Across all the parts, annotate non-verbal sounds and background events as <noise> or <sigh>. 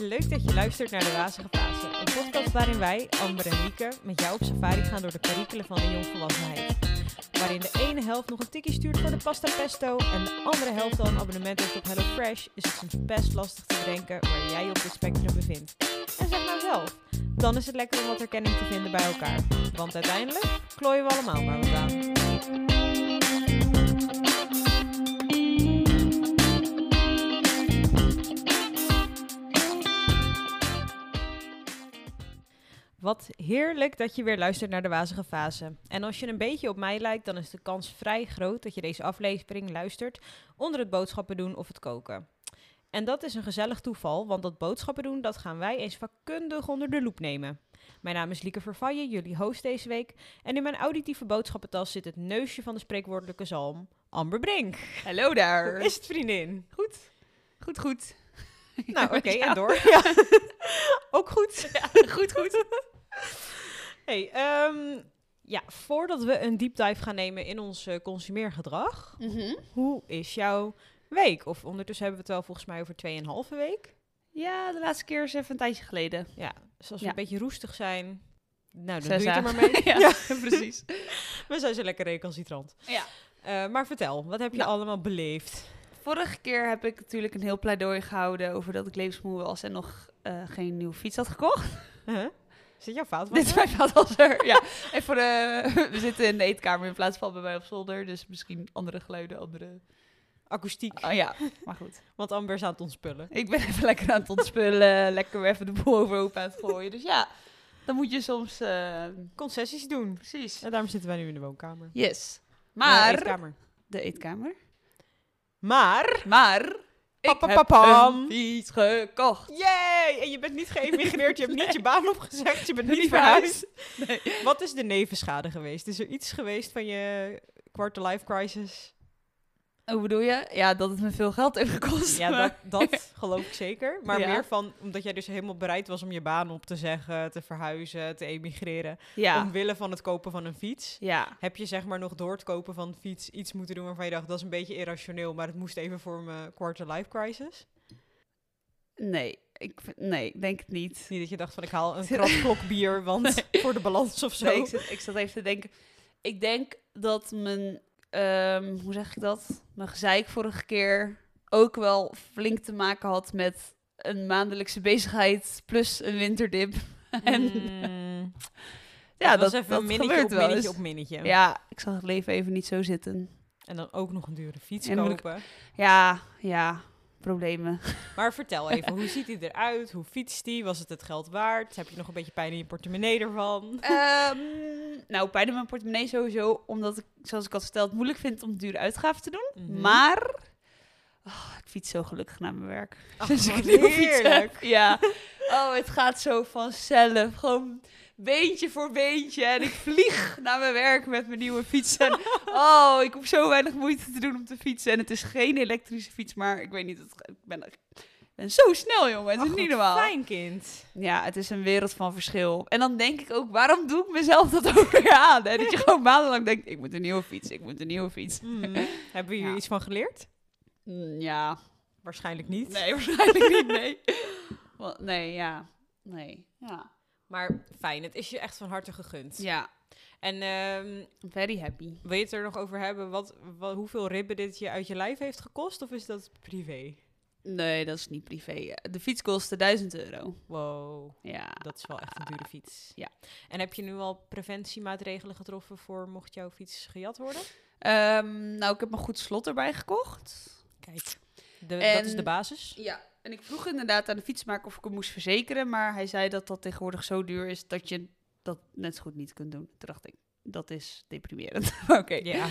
Leuk dat je luistert naar De Wazige Fase. Een podcast waarin wij, Amber en Lieke, met jou op safari gaan door de curricula van de jongvolwassenheid. Waarin de ene helft nog een tikkie stuurt voor de pasta pesto en de andere helft al een abonnement heeft op HelloFresh, is het soms best lastig te bedenken waar jij op het spectrum bevindt. En zeg nou zelf, dan is het lekker om wat herkenning te vinden bij elkaar. Want uiteindelijk klooien we allemaal maar wat aan. Wat heerlijk dat je weer luistert naar de Wazige Fase. En als je een beetje op mij lijkt, dan is de kans vrij groot dat je deze aflevering luistert onder het boodschappen doen of het koken. En dat is een gezellig toeval, want dat boodschappen doen, dat gaan wij eens vakkundig onder de loep nemen. Mijn naam is Lieke Vervaille, jullie host deze week. En in mijn auditieve boodschappentas zit het neusje van de spreekwoordelijke zalm, Amber Brink. Hallo daar. Hoe is het, vriendin? Goed. Goed, goed. Nou, <laughs> oké, Ja. en door. <laughs> Ja. Ook goed. goed, goed. <laughs> Hey, ehm, ja, voordat we een deep dive gaan nemen in ons eh, consumeergedrag, Mhm. hoe is jouw week? Of ondertussen hebben we het wel volgens mij over 2,5 week. Ja, de laatste keer is even een tijdje geleden. Ja, dus als we Ja. een beetje roestig zijn, nou, dan Zes doe je het er maar mee. <laughs> ja, <laughs> precies. <laughs> We zijn zo lekker recalcitrant. Ja. Eh, maar vertel, wat heb je Nou. allemaal beleefd? Vorige keer heb ik natuurlijk een heel pleidooi gehouden over dat ik levensmoe was en nog eh, geen nieuwe fiets had gekocht. Huh? Zit jouw fout? <laughs> Dit is mijn vaatwasser. ja, en voor de, <laughs> we zitten in de eetkamer in plaats van bij mij op zolder, dus misschien andere geluiden, andere... Akoestiek, Oh ja, maar goed. <laughs> want Amber is aan het ontspullen. Ik ben even lekker aan het ontspullen, lekker even de boel overhoop aan het gooien. Dus ja, dan moet je soms... eh, Concessies doen. precies. En daarom zitten wij nu in de woonkamer. Yes. Eh, Maar... eetkamer. de eetkamer. Maar, Maar ik heb een fiets gekocht. yay! En je bent niet geëmigreerd, je hebt niet <laughs> je baan opgezegd, je bent niet Niet verhuisd. Nee. Wat is de nevenschade geweest? Is er iets geweest van je quarter life crisis? Hoe bedoel je? Ja, dat het me veel geld heeft gekost. Ja, dat, dat <laughs> geloof ik zeker. Maar Ja. meer van, omdat jij dus helemaal bereid was om je baan op te zeggen, te verhuizen, te emigreren. ja. Omwille van het kopen van een fiets. ja. Heb je zeg maar nog door het kopen van een fiets iets moeten doen waarvan je dacht, dat is een beetje irrationeel, maar het moest even voor mijn quarter life crisis? Nee, ik, nee, denk het niet. Niet dat je dacht van, ik haal een <laughs> krat klok bier, want voor de balans of zo. Nee, ik, zat, ik zat even te denken. Ik denk dat mijn, ehm, hoe zeg ik dat? Mijn gezeik vorige keer ook wel flink te maken had met een maandelijkse bezigheid plus een winterdip. <laughs> en Mm. <laughs> ja, dat, dat, was even dat een minnetje gebeurt op wel minnetje op minnetje. Ja, ik zag het leven even niet zo zitten. En dan ook nog een dure fiets En ik- kopen. Ja, ja, problemen. <laughs> Maar vertel even, hoe ziet hij eruit? Hoe fietst hij? Was het het geld waard? Heb je nog een beetje pijn in je portemonnee ervan? Ehm, nou, pijn in mijn portemonnee sowieso, omdat ik, zoals ik had verteld, moeilijk vind om dure uitgaven te doen. Mhm. Maar oh, ik fiets zo gelukkig naar mijn werk. Ach, Sinds <laughs> ik een nieuwe fiets heerlijk. heb. Ja. Oh, het gaat zo vanzelf. Gewoon beentje voor beentje. En ik vlieg naar mijn werk met mijn nieuwe fiets. En, oh, ik hoef zo weinig moeite te doen om te fietsen. En het is geen elektrische fiets, maar ik weet niet. Het, ik ben, ik ben zo snel, jongen. Het is Ach, niet normaal. Fijn kind. Ja, het is een wereld van verschil. En dan denk ik ook, waarom doe ik mezelf dat ook weer aan? Hè? Dat je gewoon maandenlang denkt, ik moet een nieuwe fiets, ik moet een nieuwe fiets. Mm. Hebben Ja. iets van geleerd? Mm, ja, Waarschijnlijk niet. nee, waarschijnlijk niet, nee. <laughs> Nee, ja, nee, ja. Maar fijn, het is je echt van harte gegund. Ja, En ehm, very happy. wil je het er nog over hebben wat, wat, hoeveel ribben dit je uit je lijf heeft gekost? Of is dat privé? Nee, dat is niet privé. De fiets kostte 1000 euro. Wow, Ja. dat is wel echt een dure fiets. Ja. En heb je nu al preventiemaatregelen getroffen voor mocht jouw fiets gejat worden? Ehm, nou, ik heb een goed slot erbij gekocht. Kijk, de, En- dat is de basis. Ja, en ik vroeg inderdaad aan de fietsmaker of ik hem moest verzekeren. Maar hij zei dat dat tegenwoordig zo duur is dat je dat net zo goed niet kunt doen. Toen dacht ik, dat is deprimerend. <laughs> Oké. Ja.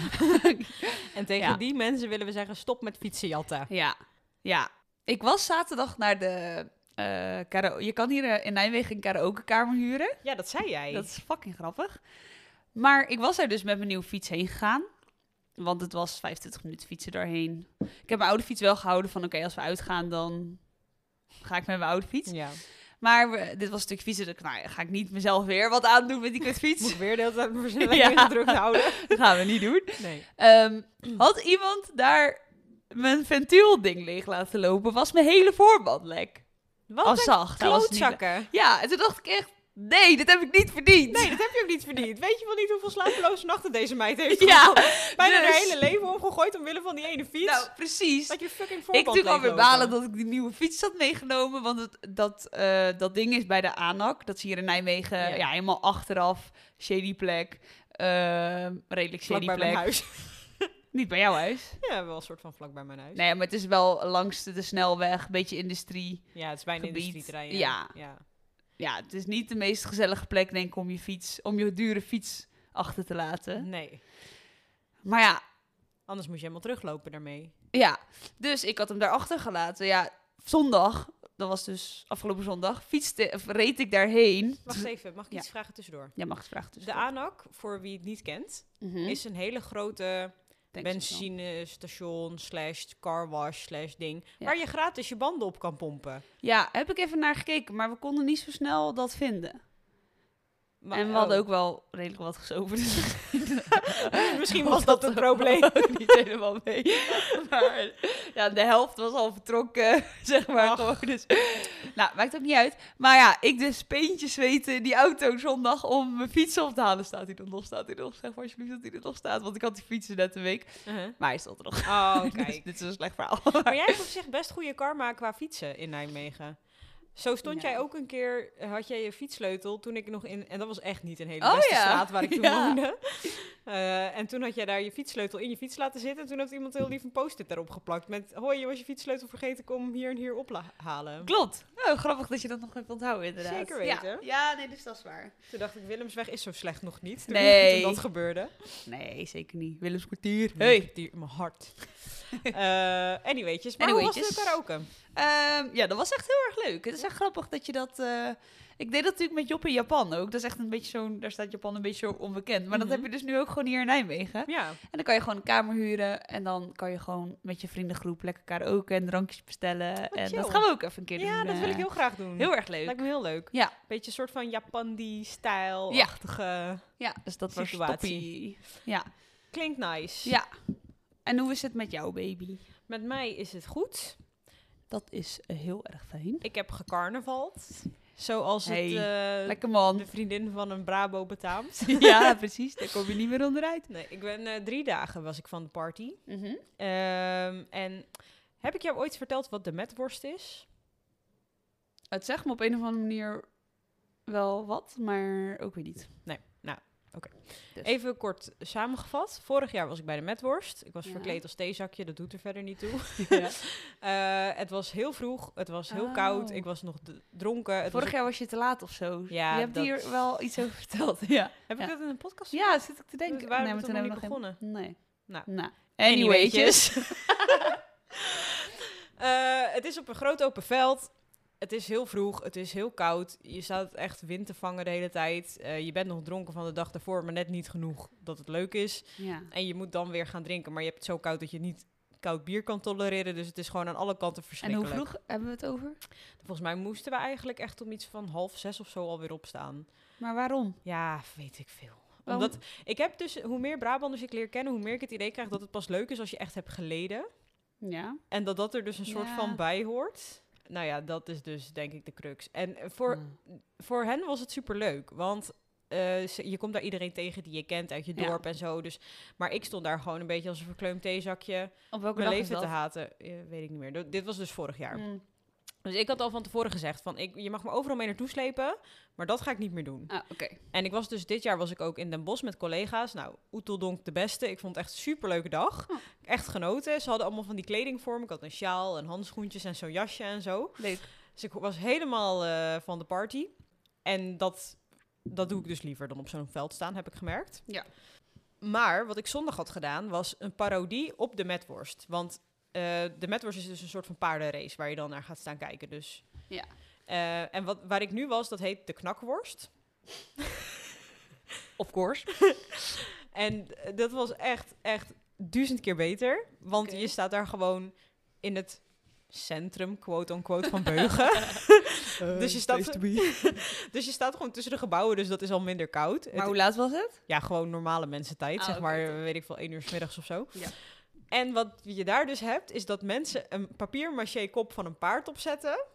<laughs> en tegen Ja. die mensen willen we zeggen, stop met fietsen jatten. Ja, ja. Ik was zaterdag naar de karaoke. Je kan hier eh, in Nijmegen een karaokekamer huren. Ja, dat zei jij. Dat is fucking grappig. Maar ik was er dus met mijn nieuwe fiets heen gegaan. Want het was 25 minuten fietsen daarheen. Ik heb mijn oude fiets wel gehouden van... Oké, als we uitgaan, dan ga ik met mijn oude fiets. Ja. Maar we- dit was een stuk fietsen. Dus nou ga ik niet mezelf weer wat aandoen met die kutfiets. Moet ik weer de hele tijd mijn versnelling <laughs> Ja. gedrukt houden? <laughs> Dat gaan we niet doen. Nee. Ehm, had iemand daar mijn ventielding leeg laten lopen, was mijn hele voorband lek. Wat Al een zacht. klootzakken. Ja, en toen dacht ik echt, nee, dit heb ik niet verdiend. Nee, dat heb je ook niet verdiend. Weet je wel niet hoeveel slapeloze nachten deze meid heeft Ja? Bijna dus- haar hele leven omgegooid omwille van die ene fiets. Nou, precies. dat je fucking Ik toen alweer balen dat ik die nieuwe fiets had meegenomen. Want het, dat, eh, dat ding is bij de ANAC. Dat zie je in Nijmegen. Ja. Ja, helemaal achteraf. Shady plek. Ehm, redelijk shady bij plek. mijn huis. <laughs> Niet bij jouw huis. Ja, wel een soort van vlak bij mijn huis. Nee, maar het is wel langs de, de snelweg. Een beetje industrie. Ja, het is bijna industrieterrein. Ja. ja. Ja, het is niet de meest gezellige plek, denk ik, om je fiets, om je dure fiets achter te laten. Nee. Maar ja, Anders moet je helemaal teruglopen daarmee. ja. Dus ik had hem daar achter gelaten. Ja, zondag, dat was dus afgelopen zondag, fietste, of reed ik daarheen. Wacht even, mag ik Ja. iets vragen tussendoor? Ja, mag het vragen dus. De ANAC, voor wie het niet kent, Mhm. is een hele grote benzinestation slash carwash slash ding. Ja. Waar je gratis je banden op kan pompen. Ja, heb ik even naar gekeken, maar we konden niet zo snel dat vinden. Maar- en we hadden oh. ook wel redelijk wat gezopen. Dus <laughs> Misschien was dat het probleem. <laughs> niet helemaal mee. <laughs> Maar ja, de helft was al vertrokken, zeg maar. Ach. Gewoon. Dus, nou, maakt ook niet uit. Maar ja, ik dus peentjes weten in die auto zondag om mijn fiets op te halen. Staat hij er nog? Staat hij er nog? Zeg maar alsjeblieft dat hij er nog staat. Want ik had die fietsen net een week. Uh-huh. Maar hij stond er nog. Oh, Dus kijk. dit is een slecht verhaal. Maar jij hebt op zich best goede karma qua fietsen in Nijmegen. Zo stond Ja. jij ook een keer, eh, had jij je fietssleutel toen ik nog in, en dat was echt niet een hele Oh, beste ja. straat waar ik toen <laughs> Ja. woonde. Eh, en toen had jij daar je fietssleutel in je fiets laten zitten en toen heeft iemand heel lief een post-it erop geplakt met, hoi, je was je fietssleutel vergeten, kom hier en hier ophalen. Klopt. Oh, grappig dat je dat nog hebt onthouden, inderdaad. Zeker weten. Ja, ja nee, dus dat is waar. Toen dacht ik, Willemsweg is zo slecht nog niet. Toen, <laughs> Nee. toen dat gebeurde. Nee, zeker niet. Willems kwartier. Hey. Die in mijn hart. <laughs> Eh anywaytjes, maar hoe was de karaoke? Ehm, ja, dat was echt heel erg leuk. Het is echt grappig dat je dat... eh, ik deed dat natuurlijk met Job in Japan ook. Dat is echt een beetje zo'n... Daar staat Japan een beetje zo onbekend. Maar Mhm. dat heb je dus nu ook gewoon hier in Nijmegen. Ja, En dan kan je gewoon een kamer huren. En dan kan je gewoon met je vriendengroep lekker karaoke en drankjes bestellen. en chill. dat gaan we ook even een keer doen. ja dat wil ik eh. heel graag doen. Heel erg leuk. Lijkt me heel leuk. Ja. Beetje een soort van Japandi-stijl-achtige... Ja, dus dat was Situatie. Ja. Klinkt nice. ja. En hoe is het met jou, baby? Met mij is het goed. Dat is heel erg fijn. Ik heb gecarnavald. Zoals Hey, het eh, Lekker man. de vriendin van een Brabo betaamt. <laughs> ja, <laughs> precies. Daar kom je niet meer onderuit. Nee, ik ben eh, drie dagen was ik van de party. Mhm. Ehm, en heb ik jou ooit verteld wat de metworst is? Het zegt me op een of andere manier wel wat, maar ook weer niet. Nee, oké. Dus. Even kort samengevat. Vorig jaar was ik bij de metworst. Ik was Ja. verkleed als theezakje, dat doet er verder niet toe. <laughs> Ja. <laughs> Eh, het was heel vroeg, het was heel Oh. koud, ik was nog dronken. Het Vorig was jaar was je te laat of zo. Ja, je hebt dat- hier wel iets over verteld. <laughs> Ja, Heb ik dat in een podcast ja zit ik te denken. We waren nee, maar toen hebben niet we begonnen. Nee. Nou. nou. Anywaytjes. Eh, het is op een groot open veld. Het is heel vroeg, het is heel koud. Je staat echt wind te vangen de hele tijd. Eh, je bent nog dronken van de dag daarvoor, maar net niet genoeg dat het leuk is. Ja. En je moet dan weer gaan drinken, maar je hebt het zo koud dat je niet koud bier kan tolereren. Dus het is gewoon aan alle kanten En verschrikkelijk. hoe vroeg hebben we het over? Volgens mij moesten we eigenlijk echt om iets van half zes of zo alweer opstaan. Maar waarom? Ja, weet ik veel. Waarom? Omdat ik heb dus, hoe meer Brabanders ik leer kennen, hoe meer ik het idee krijg dat het pas leuk is als je echt hebt geleden. Ja. En dat dat er dus een soort Ja. van bij hoort. Nou ja, dat is dus denk ik de crux. En eh, voor, Hmm. voor hen was het super leuk. Want eh, ze- je komt daar iedereen tegen die je kent uit je Ja. dorp en zo. Dus, maar ik stond daar gewoon een beetje als een verkleumd theezakje. Op welke Mijn dag is leven te haten. Weet ik niet meer. D- dit was dus vorig jaar. Mm. Dus ik had al van tevoren gezegd van ik, je mag me overal mee naartoe slepen. Maar dat ga ik niet meer doen. Ah, oké. En ik was dus dit jaar was ik ook in Den Bosch met collega's. Nou, Oeteldonk de beste. Ik vond het echt een superleuke dag. Oh. Echt genoten. Ze hadden allemaal van die kleding voor me. Ik had een sjaal en handschoentjes en zo'n jasje en zo. Leuk. Dus ik was helemaal eh, van de party. En dat, dat doe ik dus liever dan op zo'n veld staan, heb ik gemerkt. Ja. Maar wat ik zondag had gedaan, was een parodie op de metworst. Want de metworst is dus een soort van paardenrace waar je dan naar gaat staan kijken. Dus. Ja. Eh, en wat, waar ik nu was, dat heet de knakworst. Of course. <laughs> En eh, dat was echt, echt duizend keer beter. Want je staat daar gewoon in het centrum, quote-unquote, van <laughs> Beugen. dus, je staat, <laughs> dus je staat gewoon tussen de gebouwen, dus dat is al minder koud. Maar Het- hoe laat was het? ja, gewoon normale mensentijd, Ah, zeg maar, weet ik veel, één uur 's middags of zo. Ja. En wat je daar dus hebt, is dat mensen een papier kop van een paard opzetten.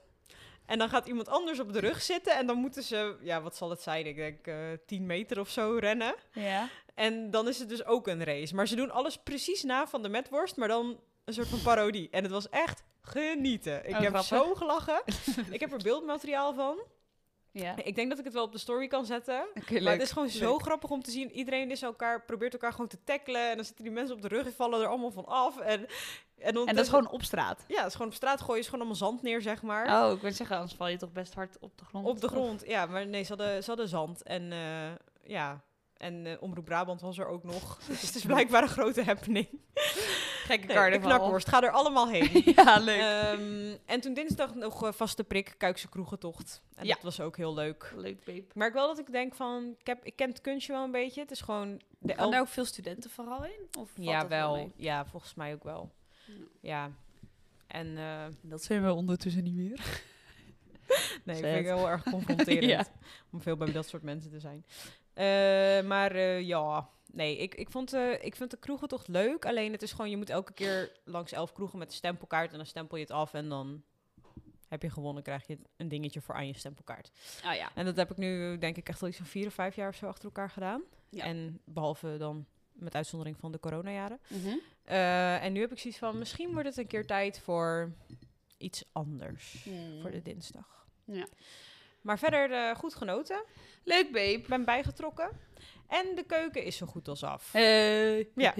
En dan gaat iemand anders op de rug zitten. En dan moeten ze, ja, wat zal het zijn? Ik denk eh 10 meter of zo rennen. Ja. En dan is het dus ook een race. Maar ze doen alles precies na van de metworst, maar dan een soort van parodie. En het was echt genieten. Ik Oh, heb grappig. zo gelachen. ik heb er beeldmateriaal van. Ja. Ik denk dat ik het wel op de story kan zetten. Maar het is gewoon zo grappig om te zien. Iedereen is elkaar, probeert elkaar gewoon te tackelen. En dan zitten die mensen op de rug en vallen er allemaal van af. En, en, dan En dat is gewoon op straat. Ja, het is gewoon op straat gooien. is gewoon allemaal zand neer, zeg maar. Oh, ik wil zeggen, anders val je toch best hard op de grond. Op de grond, ja. Maar nee, ze hadden, ze hadden zand. En eh, ja... En eh, Omroep Brabant was er ook nog. <laughs> Dus het is blijkbaar een grote happening. Gekke Nee, de carnaval. knakworst, ga er allemaal heen. <laughs> ja, leuk. Ehm, en toen dinsdag nog eh, vaste prik, Kuikse kroegentocht. En Ja. dat was ook heel leuk. leuk, babe. Ik merk wel dat ik denk van, ik, heb, ik ken het kunstje wel een beetje. Het is gewoon de Gaan daar ook veel studenten vooral in? Of Ja, wel. mee? Ja, volgens mij ook wel. Ja. Ja. En eh, Dat zijn we ondertussen niet meer. <laughs> nee, Sad. vind ik heel erg confronterend. Ja. Om veel bij dat soort mensen te zijn. Eh, maar eh, ja, nee, ik, ik, vond, eh, ik vind de kroegentocht leuk. Alleen het is gewoon, je moet elke keer langs elf kroegen met een stempelkaart. En dan stempel je het af en dan heb je gewonnen. krijg je een dingetje voor aan je stempelkaart. Ah ja. En dat heb ik nu denk ik echt al iets van vier of vijf jaar of zo achter elkaar gedaan. Ja. En behalve dan met uitzondering van de coronajaren. Mhm. Eh, en nu heb ik zoiets van, misschien wordt het een keer tijd voor iets anders. Voor de dinsdag. Ja. Maar verder eh, goed genoten. Leuk, babe. Ik ben bijgetrokken. En de keuken is zo goed als af. Hey. <laughs> Ja.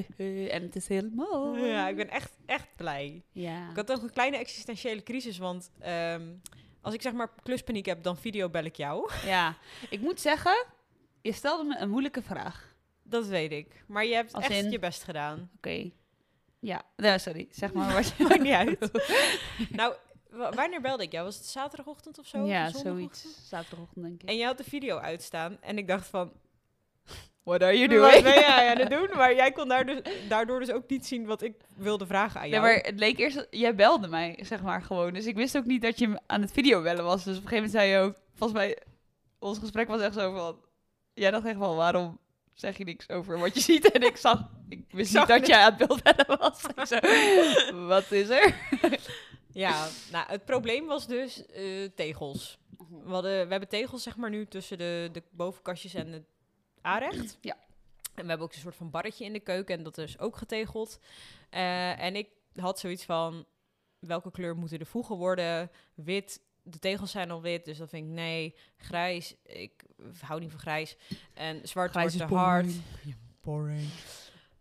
en het is helemaal. Ja, ik ben echt, echt blij. Ja. Ik had ook een kleine existentiële crisis, want ehm, als ik zeg maar kluspaniek heb, dan videobel ik jou. <laughs> ja. Ik moet zeggen, je stelde me een moeilijke vraag. Dat weet ik. Maar je hebt Als echt in? je best gedaan. Oké. Ja. Nou, sorry. Zeg maar wat je... <laughs> Maakt niet uit. nou, wa- wanneer belde ik jou? Was het zaterdagochtend of zo? ja, Of zoiets. Zaterdagochtend, denk ik. En je had de video uitstaan en ik dacht van, What are you <laughs> wat ben jij aan het <laughs> doen? Maar jij kon daar dus, daardoor dus ook niet zien wat ik wilde vragen aan Nee, jou. maar het leek eerst... Jij belde mij, zeg maar, gewoon. Dus ik wist ook niet dat je aan het videobellen was. Dus op een gegeven moment zei je ook... Volgens mij, ons gesprek was echt zo van... Jij dacht echt van, waarom zeg je niks over wat je ziet? En ik zag... Ik wist zag niet dat jij aan het beeldbellen was. <laughs> Ik zo, wat is er? Ja, nou, het probleem was dus eh, tegels. We, hadden, we hebben tegels zeg maar nu tussen de, de bovenkastjes en het aanrecht. Ja. En we hebben ook een soort van barretje in de keuken en dat is ook getegeld. Eh, en ik had zoiets van, welke kleur moeten de voegen worden? Wit, de tegels zijn al wit, dus dat vind ik nee. Grijs, ik hou niet van grijs. En zwart Grijs wordt is te hard. boring. boring.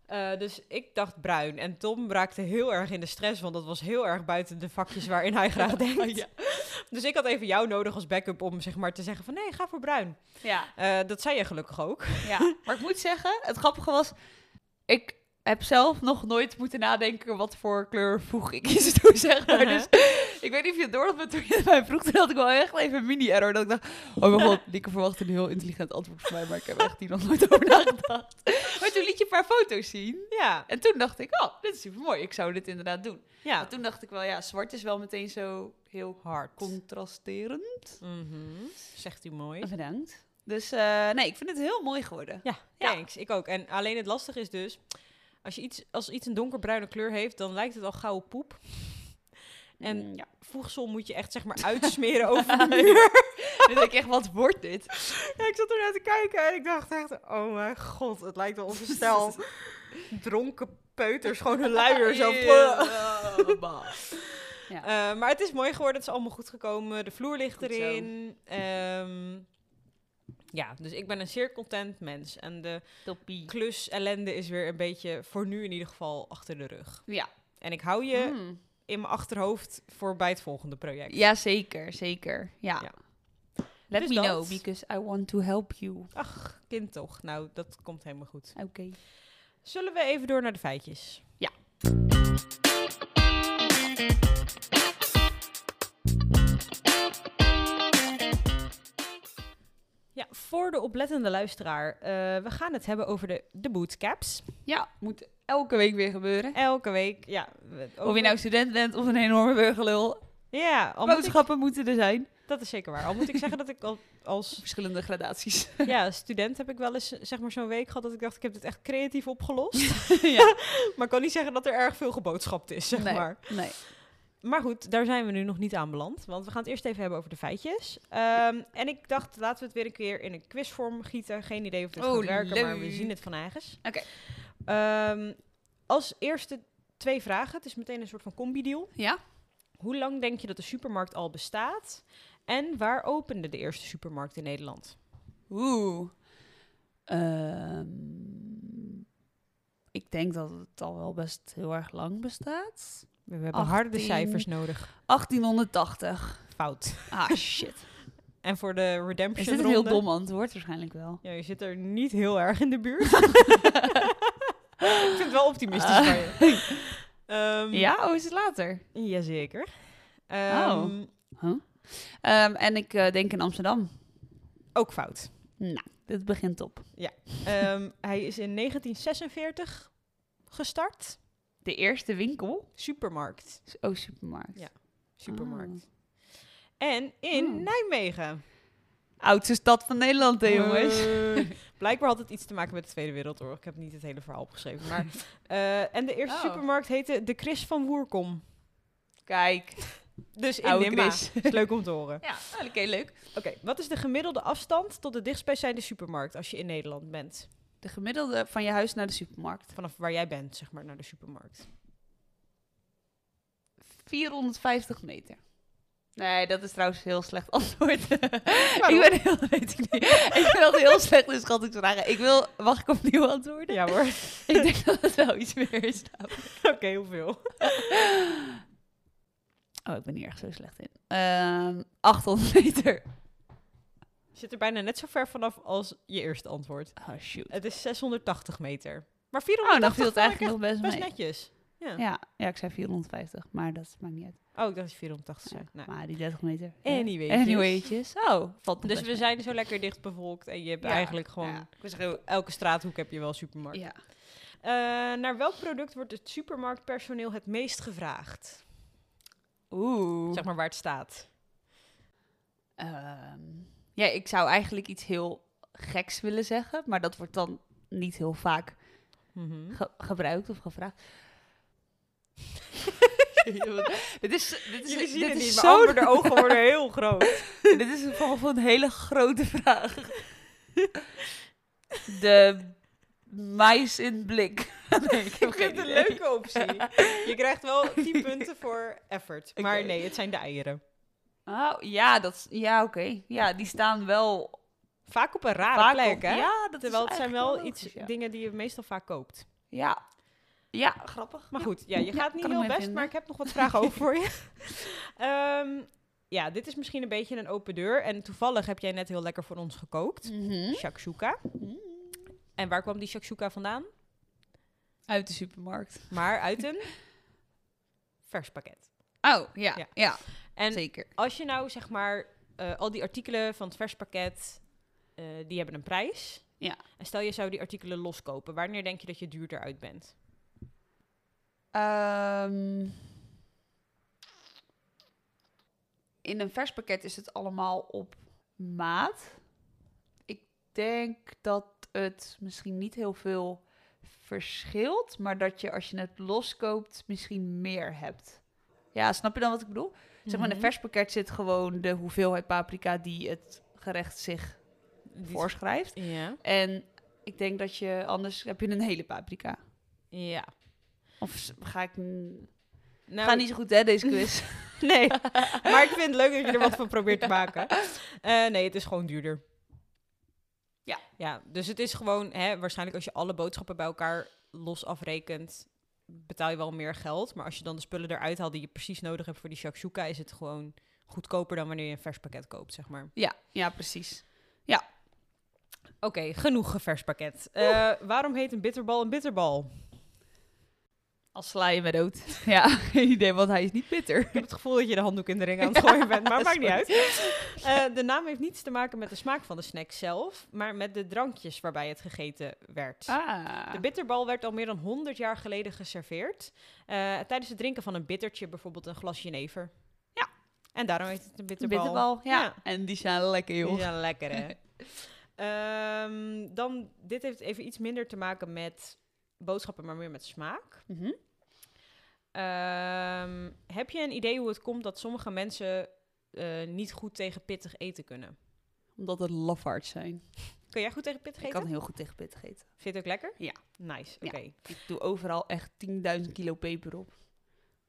Eh, dus ik dacht bruin. En Tom raakte heel erg in de stress, want dat was heel erg buiten de vakjes waarin hij <laughs> graag denkt. Ja. Dus ik had even jou nodig als backup om zeg maar te zeggen van nee, ga voor bruin. Ja. Eh, dat zei je gelukkig ook. Ja, maar ik moet zeggen, het grappige was, ik heb zelf nog nooit moeten nadenken wat voor kleur voeg <laughs> ik kies toe, zeg maar. Dus ik weet niet of je het door had, maar toen je mij vroeg, toen had ik wel echt even een mini-error. Dat ik dacht, oh mijn god, <laughs> verwacht een heel intelligent antwoord van mij, maar ik heb echt hier nog nooit over nagedacht. Maar toen liet je een paar foto's zien. Ja, En toen dacht ik, oh, dit is super mooi. Ik zou dit inderdaad doen. ja. Maar toen dacht ik wel, ja, zwart is wel meteen zo heel hard. contrasterend. Mhm. Zegt u mooi. Bedankt. Dus eh, nee, ik vind het heel mooi geworden. Ja, Ja. thanks. Ik ook. En alleen het lastige is dus, als, je iets, als iets een donkerbruine kleur heeft, dan lijkt het al gauw op poep. En Mm, ja. voegsel moet je echt zeg maar <laughs> uitsmeren over de muur. <laughs> Dan denk ik echt, wat wordt dit? Ja, ik zat er naar te kijken en ik dacht echt, oh mijn god, het lijkt wel onze stel <laughs> dronken peuters, gewoon hun luier zo. Ja. Eh, maar het is mooi geworden, het is allemaal goed gekomen. De vloer ligt Goed erin. Ehm, ja, dus ik ben een zeer content mens. En de Toppie. klus ellende is weer een beetje, voor nu in ieder geval, achter de rug. Ja. En ik hou je Mm. in mijn achterhoofd voor bij het volgende project. ja, zeker, zeker. Ja. Ja. Let Dus me dat. know, because I want to help you. Ach, kind toch. Nou, dat komt helemaal goed. Oké. Zullen we even door naar de feitjes? Ja. Ja, voor de oplettende luisteraar. eh, we gaan het hebben over de, de bootcaps. Ja, moet elke week weer gebeuren. Elke week, ja. Of je nou student bent of een enorme burgerlul. Ja, al moet ik, Boodschappen moeten er zijn. Dat is zeker waar. Al moet ik zeggen dat ik al, als <laughs> Verschillende gradaties. <laughs> ja, student heb ik wel eens zeg maar zo'n week gehad dat ik dacht ik heb dit echt creatief opgelost. <laughs> ja. maar ik kan niet zeggen dat er erg veel geboodschapt is, zeg nee, maar. nee. Maar goed, daar zijn we nu nog niet aan beland. Want we gaan het eerst even hebben over de feitjes. Ehm, en ik dacht, laten we het weer een keer in een quizvorm gieten. Geen idee of dit Oh, gaat werken, maar we zien het van eigens. Oké. Ehm, als eerste twee vragen. Het is meteen een soort van combi-deal. Ja? Hoe lang denk je dat de supermarkt al bestaat? En waar opende de eerste supermarkt in Nederland? Oeh. Ehm, ik denk dat het al wel best heel erg lang bestaat. We hebben harde 18. cijfers nodig. 1880. Fout. Ah, <laughs> shit. En voor de redemption Is dit een heel dom antwoord? Waarschijnlijk wel. Ja, je zit er niet heel erg in de buurt. <laughs> ik vind het wel optimistisch Ah. van je. Ehm, Ja? Oh, is het later? Jazeker. Oh. Ehm, Ehm, en ik eh, denk in Amsterdam. Ook fout. Nou, dit begint op. Ehm, hij is in 1946 gestart. De eerste winkel? Supermarkt. Oh, supermarkt. Ja. Supermarkt. En in Oh. Nijmegen. Oudste stad van Nederland, hè, jongens. Eh, <laughs> blijkbaar had het iets te maken met de Tweede Wereldoorlog. Ik heb niet het hele verhaal opgeschreven. Maar, <laughs> eh, en de eerste Oh. supermarkt heette de Chris van Woerkom. Kijk. Dus in Oude Nimma. Chris. <laughs> Is leuk om te horen. Ja, heel leuk. Oké, wat is de gemiddelde afstand tot de dichtstbijzijnde supermarkt als je in Nederland bent? De gemiddelde van je huis naar de supermarkt. Vanaf waar jij bent, zeg maar, naar de supermarkt. 450 meter. Nee, dat is trouwens een heel slecht antwoord. <laughs> ik ben heel, <laughs> weet ik niet. Ik ben altijd heel slecht in schattingsvragen. Ik wil, mag ik opnieuw antwoorden? Ja hoor. <laughs> Ik denk dat het wel iets meer is. Oké, hoeveel? Oh, ik ben hier echt zo slecht in. Ehm 800 meter. Je zit er bijna net zo ver vanaf als je eerste antwoord. Oh, shoot. Het is 680 meter. Maar Oh, 480 dan viel het eigenlijk nog best best netjes. Ja. Ja, ja, ik zei 450, maar dat maakt niet uit. Oh, ik dacht dat je 480 Ja, zei. Nou. Maar die 30 meter. <laughs> Anywaytjes. Anywaytjes. Oh, valt Dus we zijn zo lekker dicht bevolkt en je hebt Ja, eigenlijk gewoon... Ik zeggen, elke straathoek heb je wel supermarkt. Ja. Eh, naar welk product wordt het supermarktpersoneel het meest gevraagd? Oeh. Zeg maar waar het staat. Ehm, ja, ik zou eigenlijk iets heel geks willen zeggen, maar dat wordt dan niet heel vaak Mhm. ge- gebruikt of gevraagd. <laughs> dit is, dit is, Jullie zien dit het is niet, zo- maar de ogen worden heel <laughs> groot. dit is mij een hele grote vraag. De mais in blik. <laughs> Nee, ik, heb geen het een leuke optie. Je krijgt wel 10 punten voor effort. Maar nee, het zijn de eieren. Oh, ja, dat, ja oké. Ja, die staan wel Vaak op een rare vaak plek, op- hè? Ja, dat Terwijl is het zijn wel iets ja. dingen die je meestal vaak koopt. Ja. Ja, grappig. Maar goed, ja, je Ja, gaat niet heel best, vinden. maar ik heb nog wat vragen over voor je. <laughs> Ehm, ja, dit is misschien een beetje een open deur. En toevallig heb jij net heel lekker voor ons gekookt. Mhm. Shakshuka. En waar kwam die shakshuka vandaan? Uit de supermarkt. Maar uit een vers pakket. Oh, ja. Ja. Ja, En zeker. als je nou zeg maar eh, al die artikelen van het vers pakket, eh, die hebben een prijs. Ja. En stel je zou die artikelen loskopen, wanneer denk je dat je duurder uit bent? Ehm, in een vers pakket is het allemaal op maat. Ik denk dat het misschien niet heel veel verschilt, maar dat je als je het loskoopt misschien meer hebt. Ja, snap je dan wat ik bedoel? Zeg maar, in een vers pakket zit gewoon de hoeveelheid paprika die het gerecht zich Die- voorschrijft. Ja. En ik denk dat je anders heb je een hele paprika. Ja. Of ga ik. Nou, Ga niet zo goed, hè, deze quiz. <laughs> Nee, <laughs> maar ik vind het leuk dat je er wat van probeert te maken. <laughs> Eh, nee, het is gewoon duurder. Ja. Ja, dus het is gewoon, hè, waarschijnlijk als je alle boodschappen bij elkaar los afrekent, betaal je wel meer geld. Maar als je dan de spullen eruit haalt die je precies nodig hebt voor die shakshuka, is het gewoon goedkoper dan wanneer je een vers pakket koopt, zeg maar. ja, ja, precies. Oké, genoeg gevers pakket. Eh, waarom heet een bitterbal een bitterbal? Als sla je me dood. Ja, geen idee, want hij is niet bitter. Ik heb het gevoel dat je de handdoek in de ring aan het gooien bent, maar maakt niet uit. Eh, de naam heeft niets te maken met de smaak van de snack zelf, maar met de drankjes waarbij het gegeten werd. Ah. De bitterbal werd al meer dan 100 jaar geleden geserveerd. eh, tijdens het drinken van een bittertje, bijvoorbeeld een glas jenever. Ja. En daarom heet het een Een bitterbal. bitterbal, ja. Ja. En die zijn lekker, joh. Die zijn lekker, hè? <laughs> Ehm, dan, dit heeft even iets minder te maken met boodschappen, maar meer met smaak. Mhm. Ehm, heb je een idee hoe het komt dat sommige mensen eh, niet goed tegen pittig eten kunnen? Omdat het lafaards zijn. Kun jij goed tegen pittig Ik eten? kan heel goed tegen pittig eten. Vind je het ook lekker? Ja. Nice, Ja. oké. Ik doe overal echt 10.000 kilo peper op.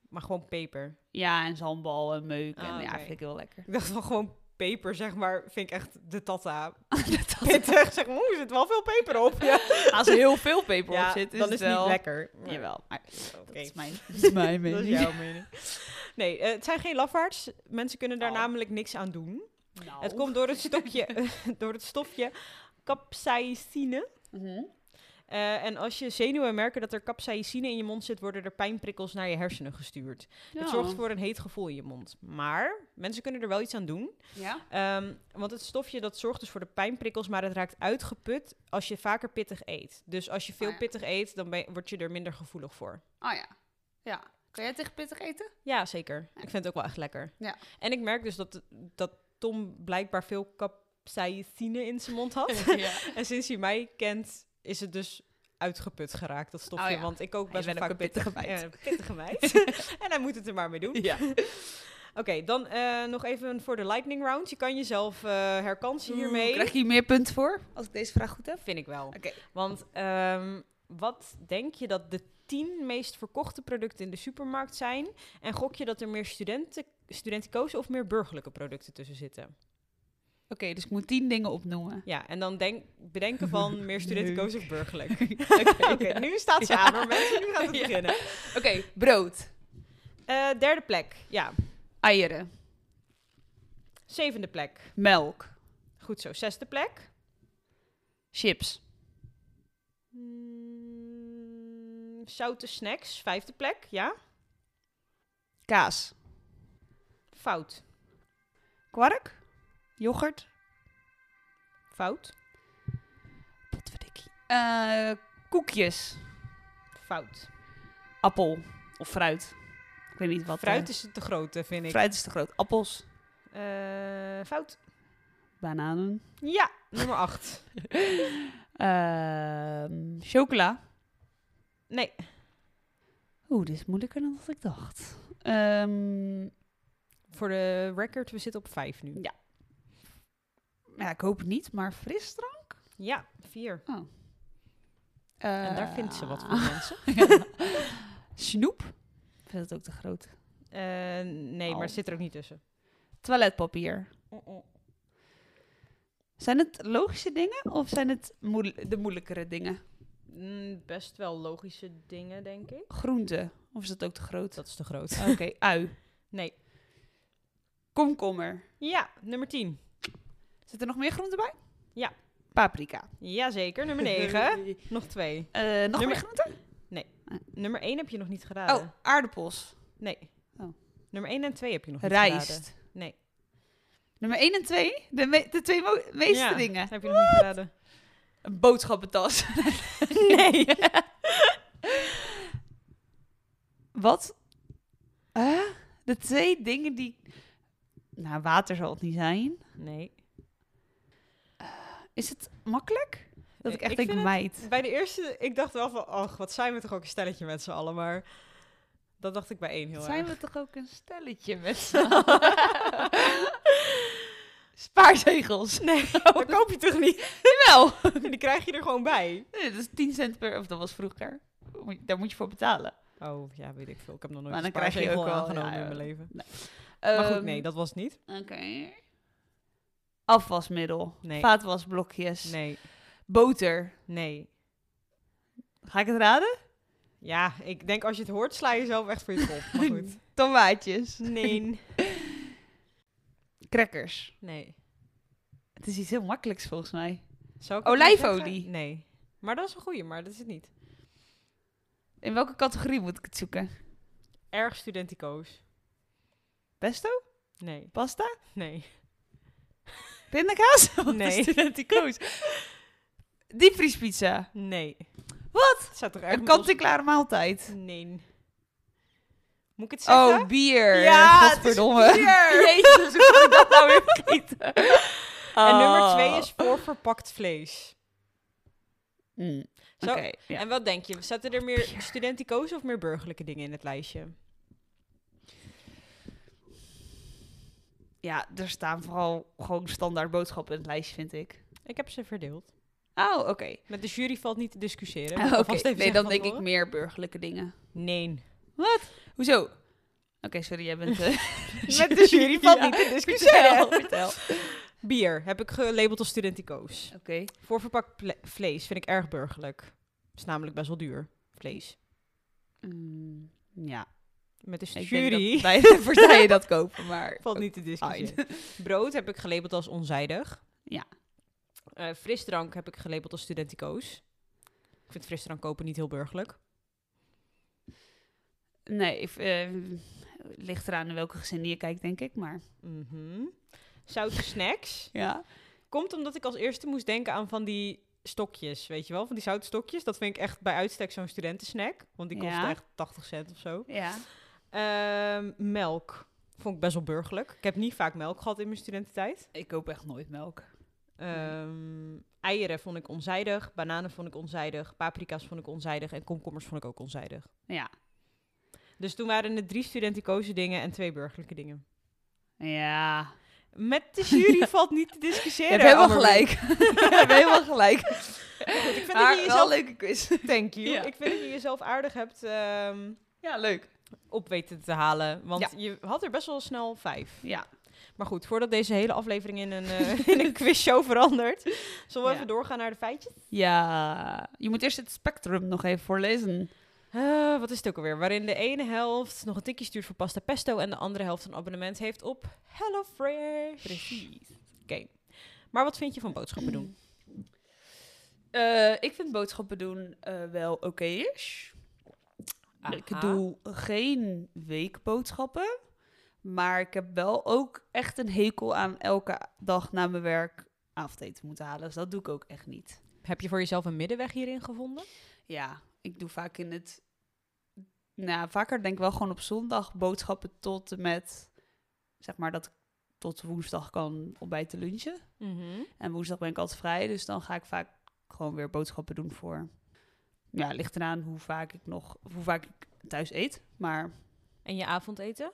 Maar gewoon peper. Ja, en zalmbal en meuk. en Ah, ja, vind ik heel lekker. Ik dacht van gewoon peper, zeg maar, vind ik echt de tata. <laughs> Pittig, zeg maar, oeh, er zit wel veel peper op. Ja, Als er heel veel peper Ja, op zit, is dan het is het wel... niet lekker. Maar- Jawel, maar <laughs> dat is mijn, dat is mijn Dat mening. is jouw mening. Nee, eh, het zijn geen lafaards. Mensen kunnen daar Oh. namelijk niks aan doen. Nou. Het komt door het, stokje, <laughs> door het stofje capsaicine. Mhm. Eh, en als je zenuwen merken dat er capsaicine in je mond zit, worden er pijnprikkels naar je hersenen gestuurd. Het Ja. zorgt voor een heet gevoel in je mond. Maar mensen kunnen er wel iets aan doen. Ja? Ehm, want het stofje dat zorgt dus voor de pijnprikkels, maar het raakt uitgeput als je vaker pittig eet. Dus als je veel Oh ja. pittig eet, dan ben word je er minder gevoelig voor. Oh ja. Ja. Kan jij tegen pittig eten? Ja, zeker. Ik vind het ook wel echt lekker. Ja. En ik merk dus dat, dat Tom blijkbaar veel capsaicine in zijn mond had. <laughs> ja. en sinds hij mij kent, is het dus uitgeput geraakt, dat stofje. Oh ja. Want ik ook best wel vaak een pittige pittige meid. <laughs> <laughs> en hij moet het er maar mee doen. Ja. <laughs> Oké, dan eh, nog even voor de lightning round. Je kan jezelf eh herkansen hiermee. Krijg je hier meer punten voor, als ik deze vraag goed heb? Vind ik wel. Oké. Want ehm, wat denk je dat de tien meest verkochte producten in de supermarkt zijn? En gok je dat er meer studenten, studentico's of meer burgerlijke producten tussen zitten? Oké, dus ik moet tien dingen opnoemen. Ja, en dan denk, bedenken van meer studentico's <laughs> of burgerlijk. <laughs> Oké, <laughs> ja. nu staat ze Ja. aan hoor mensen. Nu gaat het Ja. beginnen. Oké, brood. Eh, derde plek, ja. Eieren. Zevende plek. Melk. Goed zo. Zesde plek. Chips. Mm, zoute snacks. Vijfde plek, ja. Kaas. Fout. Kwark. Yoghurt. Fout. Potverdikkie. Eh koekjes. Fout. Appel. Of fruit. Ik weet niet wat. Fruit eh, is te groot, eh, vind ik. fruit is te groot. Appels. Fout. Bananen. Ja, nummer 8. <laughs> Ehm, chocola. Nee, Oeh, dit is moeilijker dan wat ik dacht. Ehm, voor de record, we zitten op 5 nu. Ja. Ja, ik hoop het niet, maar frisdrank? Ja, 4. Oh. En daar Eh, vindt ze wat voor mensen. <laughs> Snoep? Ik vind het ook te groot. Eh, nee, maar Oh. het zit er ook niet tussen. Toiletpapier. Zijn het logische dingen of zijn het de moeilijkere dingen? Mm, best wel logische dingen, denk ik. Groente. Of is dat ook te groot? Dat is te groot. Oké, ui. Nee. Komkommer. Ja, nummer 10. Zit er nog meer groente bij? Ja. Paprika. Jazeker, nummer <laughs> 9. nog twee. Eh, nog Nummer- meer groente? Nummer 1 heb je nog niet geraden. Oh, aardappels. Nee. Oh. Nummer 1 en 2 heb je nog niet geraden. Rijst. Nee. Nummer 1 en 2? De, me- de twee meeste Ja, dingen. heb je nog niet geraden. Een boodschappentas. <laughs> <laughs> Nee. Wat? Huh? De twee dingen die... Nou, water zal het niet zijn. Nee. Is het makkelijk? Dat ik Nee, echt ik denk, vind meid. Bij de eerste, ik dacht wel van, ach, wat zijn we toch ook een stelletje met z'n allen, maar dat dacht ik bij één heel Zijn erg. we toch ook een stelletje met z'n <laughs> allen? Spaarzegels. Nee, <laughs> dat koop je toch niet? Jawel. <laughs> Die krijg je er gewoon bij. Nee, dat is 10 cent per... Of dat was vroeger. Daar moet je voor betalen. Oh, ja, weet ik veel. Ik heb nog nooit Maar een dan krijg je spaarzegel ook wel, aangenomen ja, in mijn leven. maar Ehm, goed, nee, dat was het niet. Oké. Afwasmiddel. Nee. Vaatwasblokjes. Nee, Boter. nee. Ga ik het raden? Ja, ik denk als je het hoort, sla je jezelf echt voor je kop. Maar goed. <laughs> Tomaatjes. Nee. <laughs> Crackers. Nee. Het is iets heel makkelijks volgens mij. Zou ik Olijfolie. Nee. Maar dat is een goeie, maar dat is het niet. In welke categorie moet ik het zoeken? Erg studenticoos. Pesto? Nee. Pasta? Nee. Pindakaas? <laughs> Nee. studenticoos? Diepvriespizza. Nee. Wat? Erg Een kant-en-klare maaltijd. Nee. Moet ik het zeggen? Oh, bier. Ja, het is Godverdomme. bier. <laughs> Jezus, hoe kan ik dat nou weer vergeten? <laughs> En nummer Oh. twee is voorverpakt vlees. Mm. Oké, ja. En wat denk je? Zaten er meer studentico's of meer burgerlijke dingen in het lijstje? Ja, er staan vooral gewoon standaard boodschappen in het lijstje, vind ik. Ik heb ze verdeeld. Oh, oké. Met de jury valt niet te discussiëren. Alvast even nee, dan denk ik meer burgerlijke dingen. Nee. Hoezo? Oké, sorry, jij bent... eh, <laughs> <laughs> Met de jury valt Ja. niet te discussiëren. Vertel, vertel. Bier heb ik gelabeld als studentico's. Oké. Voorverpakt vlees vind ik erg burgerlijk. is namelijk best wel duur, vlees. Mm, ja. Met de jury dat beide <laughs> partijen dat kopen, maar... valt niet te discussiëren. <laughs> Brood heb ik gelabeld als onzijdig. Ja. Eh, frisdrank heb ik gelabeld als studentico's. Ik vind frisdrank kopen niet heel burgerlijk. Nee, ik, eh, ligt eraan in welke gezin je kijkt, denk ik, maar... Mhm. Zoute snacks. <laughs> Ja. Komt omdat ik als eerste moest denken aan van die stokjes, weet je wel? Van die zoute stokjes. Dat vind ik echt bij uitstek zo'n studentensnack. Want die kost Ja. echt 80 cent of zo. Ja. Ehm, melk. Vond ik best wel burgerlijk. Ik heb niet vaak melk gehad in mijn studententijd. Ik koop echt nooit melk. Ehm, eieren vond ik onzijdig. Bananen vond ik onzijdig. Paprika's vond ik onzijdig. En komkommers vond ik ook onzijdig. Ja. Dus toen waren er drie studenticoze dingen en twee burgerlijke dingen. Ja. Met de jury <laughs> valt niet te discussiëren. Je hebt helemaal gelijk. <laughs> je hebt helemaal gelijk. Goed, ik vind Maar dat je jezelf... een leuke quiz. Thank you. Ja. Ik vind dat je jezelf aardig hebt ehm, Ja, leuk. Op weten te halen. Want Ja. je had er best wel snel vijf. Ja. Maar goed, voordat deze hele aflevering in een, eh, <laughs> in een quizshow verandert... zullen we Ja. even doorgaan naar de feitjes? Ja. Je moet eerst het spectrum nog even voorlezen. Eh, wat is het ook alweer? Waarin de ene helft nog een tikje stuurt voor pasta pesto... en de andere helft een abonnement heeft op HelloFresh. Precies. Oké. Maar wat vind je van boodschappen doen? Eh, ik vind boodschappen doen wel oké-ish. Ik Aha. doe geen weekboodschappen. Maar ik heb wel ook echt een hekel aan elke dag na mijn werk avondeten moeten halen. Dus dat doe ik ook echt niet. Heb je voor jezelf een middenweg hierin gevonden? Ja, ik doe vaak in het... Nou, vaker denk ik wel gewoon op zondag boodschappen tot en met... Zeg maar dat ik tot woensdag kan ontbijten lunchen. En woensdag ben ik altijd vrij, dus dan ga ik vaak gewoon weer boodschappen doen voor... Ja, ligt eraan hoe vaak ik nog... Hoe vaak ik thuis eet, maar... En je avondeten?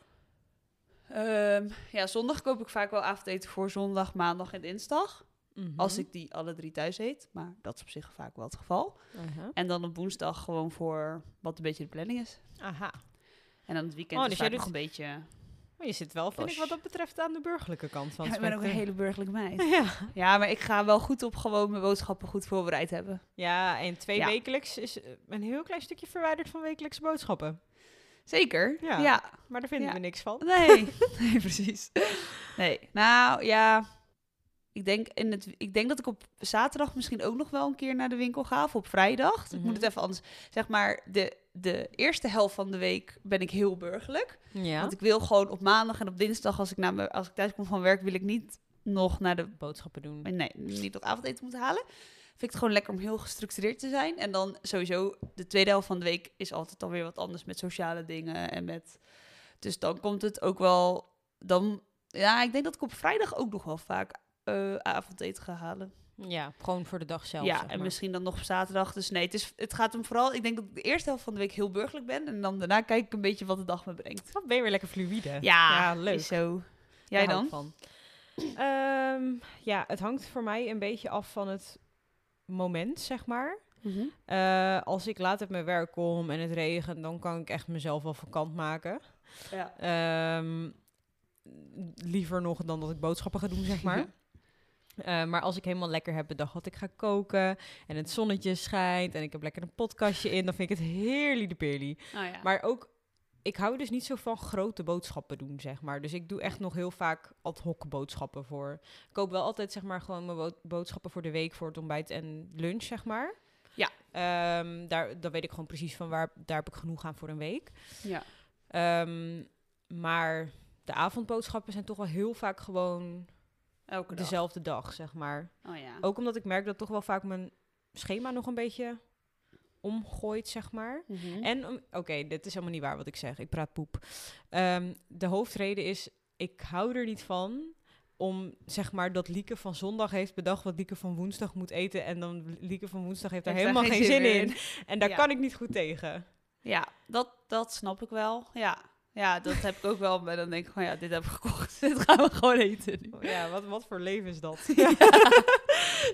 Ehm, ja, zondag koop ik vaak wel avondeten voor zondag, maandag en dinsdag. Mhm. Als ik die alle drie thuis eet. Maar dat is op zich vaak wel het geval. Aha. En dan op woensdag gewoon voor wat een beetje de planning is. Aha. En dan het weekend Oh, is dus vaak nog een beetje... Maar je zit wel, vind ik, wat dat betreft aan de burgerlijke kant van Ja, het ik ben ook een hele burgerlijke meid. <laughs> Ja. Ja, maar ik ga wel goed op gewoon mijn boodschappen goed voorbereid hebben. ja, en twee Ja. wekelijks is eh, een heel klein stukje verwijderd van wekelijkse boodschappen. Zeker. Ja. ja. Maar daar vinden Ja. we niks van. Nee, <laughs> nee, precies. Nee, nou ja. Ik denk, in het, ik denk dat ik op zaterdag misschien ook nog wel een keer naar de winkel ga. Of op vrijdag. Ik moet Mhm. het even anders. Zeg maar, de, de eerste helft van de week ben ik heel burgerlijk. Ja. Want ik wil gewoon op maandag en op dinsdag, als ik, naar me, als ik thuis kom van werk, wil ik niet nog naar de. boodschappen doen. Nee, niet nog avondeten moeten halen. Vind ik het gewoon lekker om heel gestructureerd te zijn. En dan sowieso, de tweede helft van de week is altijd alweer wat anders met sociale dingen en met. Dus dan komt het ook wel. Dan, ja, ik denk dat ik op vrijdag ook nog wel vaak eh, avondeten ga halen. Ja, gewoon voor de dag zelf. ja, zeg en maar. misschien dan nog op zaterdag. Dus nee, het, is, het gaat hem vooral. Ik denk dat ik de eerste helft van de week heel burgerlijk ben. En dan daarna kijk ik een beetje wat de dag me brengt. Wat ben je weer lekker fluïde. Ja, ja leuk. is zo. Jij dan? Van. Ehm, ja, het hangt voor mij een beetje af van het moment, zeg maar. Mhm. Eh, als ik laat uit mijn werk kom en het regent, dan kan ik echt mezelf wel vakant maken. Ja. Ehm, liever nog dan dat ik boodschappen ga doen, zeg maar. <laughs> Eh, maar als ik helemaal lekker heb bedacht wat ik ga koken en het zonnetje schijnt en ik heb lekker een podcastje in, dan vind ik het heerlijk de peerly. Oh, ja. Maar ook, ik hou dus niet zo van grote boodschappen doen, zeg maar. Dus ik doe echt nog heel vaak ad hoc boodschappen voor. Ik koop wel altijd, zeg maar, gewoon mijn bo- boodschappen voor de week, voor het ontbijt en lunch, zeg maar. Ja. Ehm, daar, dan weet ik gewoon precies van waar, daar heb ik genoeg aan voor een week. ja. Ehm, maar de avondboodschappen zijn toch wel heel vaak gewoon Elke dag. dezelfde dag, zeg maar. Oh ja. Ook omdat ik merk dat toch wel vaak mijn schema nog een beetje omgooit, zeg maar. Mhm. En, om- oké, dit is helemaal niet waar wat ik zeg. Ik praat poep. Ehm, de hoofdreden is, ik hou er niet van om, zeg maar, dat Lieke van zondag heeft bedacht wat Lieke van woensdag moet eten. En dan Lieke van woensdag heeft daar Heeft helemaal geen geen zin in. En daar Ja. kan ik niet goed tegen. Ja, dat, dat snap ik wel. Ja. Ja, dat heb ik ook wel. Maar dan denk ik van ja, dit heb ik gekocht. <laughs> dit gaan we gewoon eten nu. Ja, wat, wat voor leven is dat? <laughs>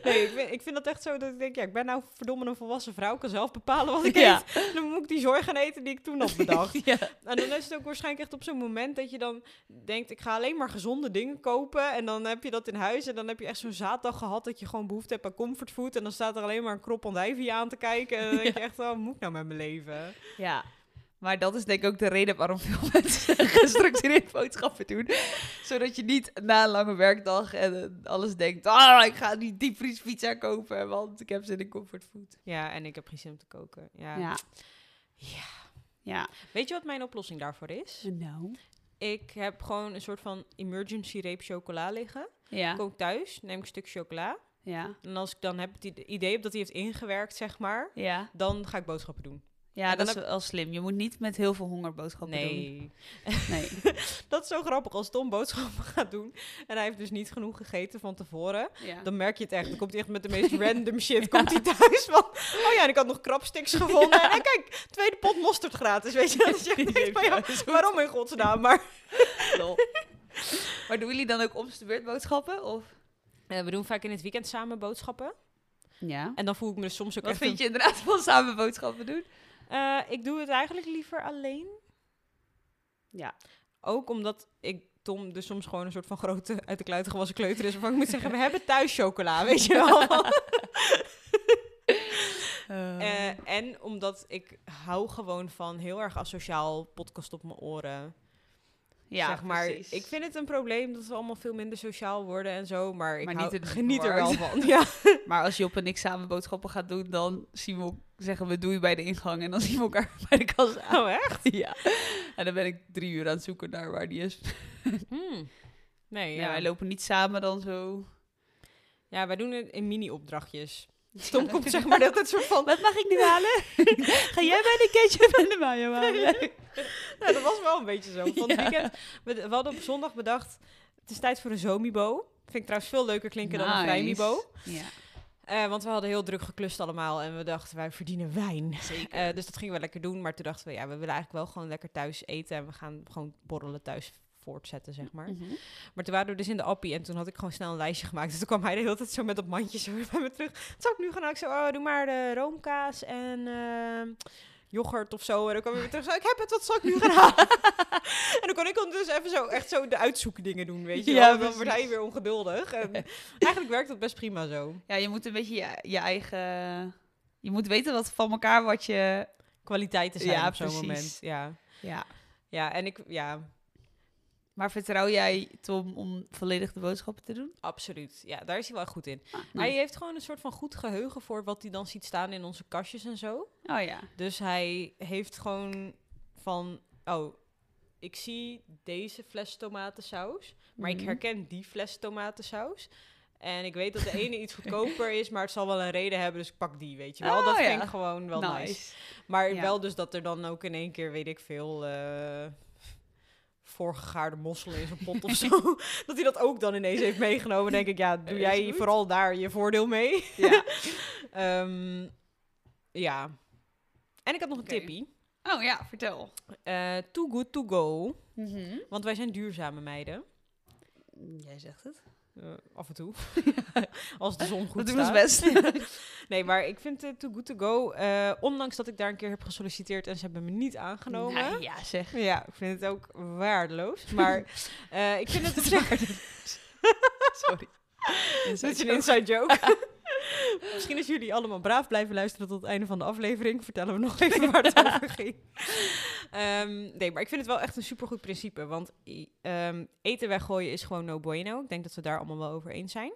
nee, ik vind, ik vind dat echt zo dat ik denk, ja, ik ben nou verdomme een volwassen vrouw. Ik kan zelf bepalen wat ik Ja. eet. Dan moet ik die zorg gaan eten die ik toen had bedacht. <laughs> ja. En dan is het ook waarschijnlijk echt op zo'n moment dat je dan denkt, ik ga alleen maar gezonde dingen kopen. En dan heb je dat in huis en dan heb je echt zo'n zaaddag gehad dat je gewoon behoefte hebt aan comfortfood. En dan staat er alleen maar een krop andijvie aan te kijken. En dan denk je echt, oh, wat moet ik nou met mijn leven? ja. Maar dat is denk ik ook de reden waarom veel <laughs> mensen gestructureerd boodschappen doen. Zodat je niet na een lange werkdag en eh, alles denkt... Ah, ik ga die diepvriespizza kopen, want ik heb zin in comfortfood. Ja, en ik heb geen zin om te koken. Ja. Ja. Ja. Ja. Weet je wat mijn oplossing daarvoor is? Nou. Ik heb gewoon een soort van emergency reep chocola liggen. Ja. Kook thuis, neem ik een stuk chocola. Ja. En als ik dan heb het ide- idee heb dat hij heeft ingewerkt, zeg maar, Ja. dan ga ik boodschappen doen. Ja, dat is wel slim. Je moet niet met heel veel honger boodschappen doen. Nee. Nee. <laughs> Dat is zo grappig als Tom boodschappen <laughs> gaat doen en hij heeft dus niet genoeg gegeten van tevoren. Ja. Dan merk je het echt. Dan komt hij echt met de meest <laughs> random shit komt hij thuis van. Oh ja, en ik had nog krabsticks gevonden. En kijk, tweede pot mosterd gratis, weet je. Dat is echt niks van, ja, waarom in godsnaam? Maar Lol. Maar doen jullie dan ook om de beurt boodschappen? Of? Eh, we doen vaak in het weekend samen boodschappen. Ja. En dan voel ik me dus soms ook Wat echt... vind je inderdaad van samen boodschappen doen? Eh, ik doe het eigenlijk liever alleen. Ja. Ook omdat ik Tom dus soms gewoon een soort van grote uit de kluiten gewassen kleuter is. Waarvan ik moet zeggen, we hebben thuis chocola, <laughs> weet je wel. <laughs> Eh, en omdat ik hou gewoon van heel erg asociaal podcast op mijn oren. Ja, zeg maar, precies. ik vind het een probleem dat we allemaal veel minder sociaal worden en zo. Maar ik Maar hou- niet in de geniet er wel van. <laughs> Ja. Maar als Job en ik samen boodschappen gaan doen, dan zien we, zeggen we doei bij de ingang en dan <laughs> zien we elkaar bij de kassa. aan. Oh, echt? <laughs> Ja. En dan ben ik drie uur aan het zoeken naar waar die is. Hmm. Nee, Ja, ja. wij lopen niet samen dan zo. ja, wij doen het in mini-opdrachtjes. Tom komt zeg maar dat het soort van... Wat mag ik nu halen? <laughs> Ga jij bij de ketchup en de mayo halen? Ja, <laughs> dat was wel een beetje zo. Van het <laughs> weekend, we, we hadden op zondag bedacht, het is tijd voor een zomibo. Vind ik trouwens veel leuker klinken dan een vrijmibo. Ja, Eh, want we hadden heel druk geklust allemaal en we dachten, wij verdienen wijn. zeker. Eh, dus dat gingen we lekker doen. Maar toen dachten we, ja, we willen eigenlijk wel gewoon lekker thuis eten. En we gaan gewoon borrelen thuis voortzetten, zeg maar. Mhm. Maar toen waren we dus in de appie en toen had ik gewoon snel een lijstje gemaakt. Dus toen kwam hij de hele tijd zo met dat mandje zo <laughs> bij me terug. Wat zou ik nu gaan? Ik zo, oh, doe maar de roomkaas en ehm, yoghurt of zo. En dan kwam hij weer terug. Zo, ik heb het, wat zal ik nu gaan halen? <laughs> en dan kon ik dan dus even zo echt zo de uitzoeken dingen doen, weet je Ja, wel. Dan wordt precies. hij weer ongeduldig. En <laughs> eigenlijk werkt dat best prima zo. Ja, je moet een beetje je, je eigen... Je moet weten wat van elkaar wat je... Kwaliteiten zijn Ja, op zo'n moment. Ja. Ja. ja, en ik, ja, Maar vertrouw jij Tom om volledig de boodschappen te doen? absoluut. Ja, daar is hij wel goed in. Ah, Hij heeft gewoon een soort van goed geheugen voor wat hij dan ziet staan in onze kastjes en zo. Oh ja. Dus hij heeft gewoon van, oh, ik zie deze fles tomatensaus, maar ik Mhm. herken die fles tomatensaus. En ik weet dat de ene iets goedkoper is, maar het zal wel een reden hebben, dus ik pak die, weet je wel. Oh, dat ja. vind ik gewoon wel nice. Maar Ja. wel dus dat er dan ook in één keer, weet ik veel, eh voorgegaarde mosselen in zijn pot of <laughs> zo. <laughs> dat hij dat ook dan ineens heeft meegenomen. denk ik, ja, doe Is jij goed. vooral daar je voordeel mee. Ja. <laughs> Ehm, ja. En ik had nog een Oké. tippie. Oh ja, vertel. Eh, too good to go. Mhm. Want wij zijn duurzame meiden. Jij zegt het. Eh, af en toe. <laughs> <laughs> Als de zon goed Dat doen staat. best. <laughs> Nee, maar ik vind het too good to go. eh, ondanks dat ik daar een keer heb gesolliciteerd en ze hebben me niet aangenomen. Nou, ja, zeg. Ja, ik vind het ook waardeloos. Maar eh, ik vind het... Sorry. Dit is een inside joke. <laughs> Misschien als jullie allemaal braaf blijven luisteren tot het einde van de aflevering, vertellen we nog <laughs> even waar het <laughs> over ging. Ehm, nee, maar ik vind het wel echt een supergoed principe. Want ehm, eten weggooien is gewoon no bueno. Ik denk dat we daar allemaal wel over eens zijn.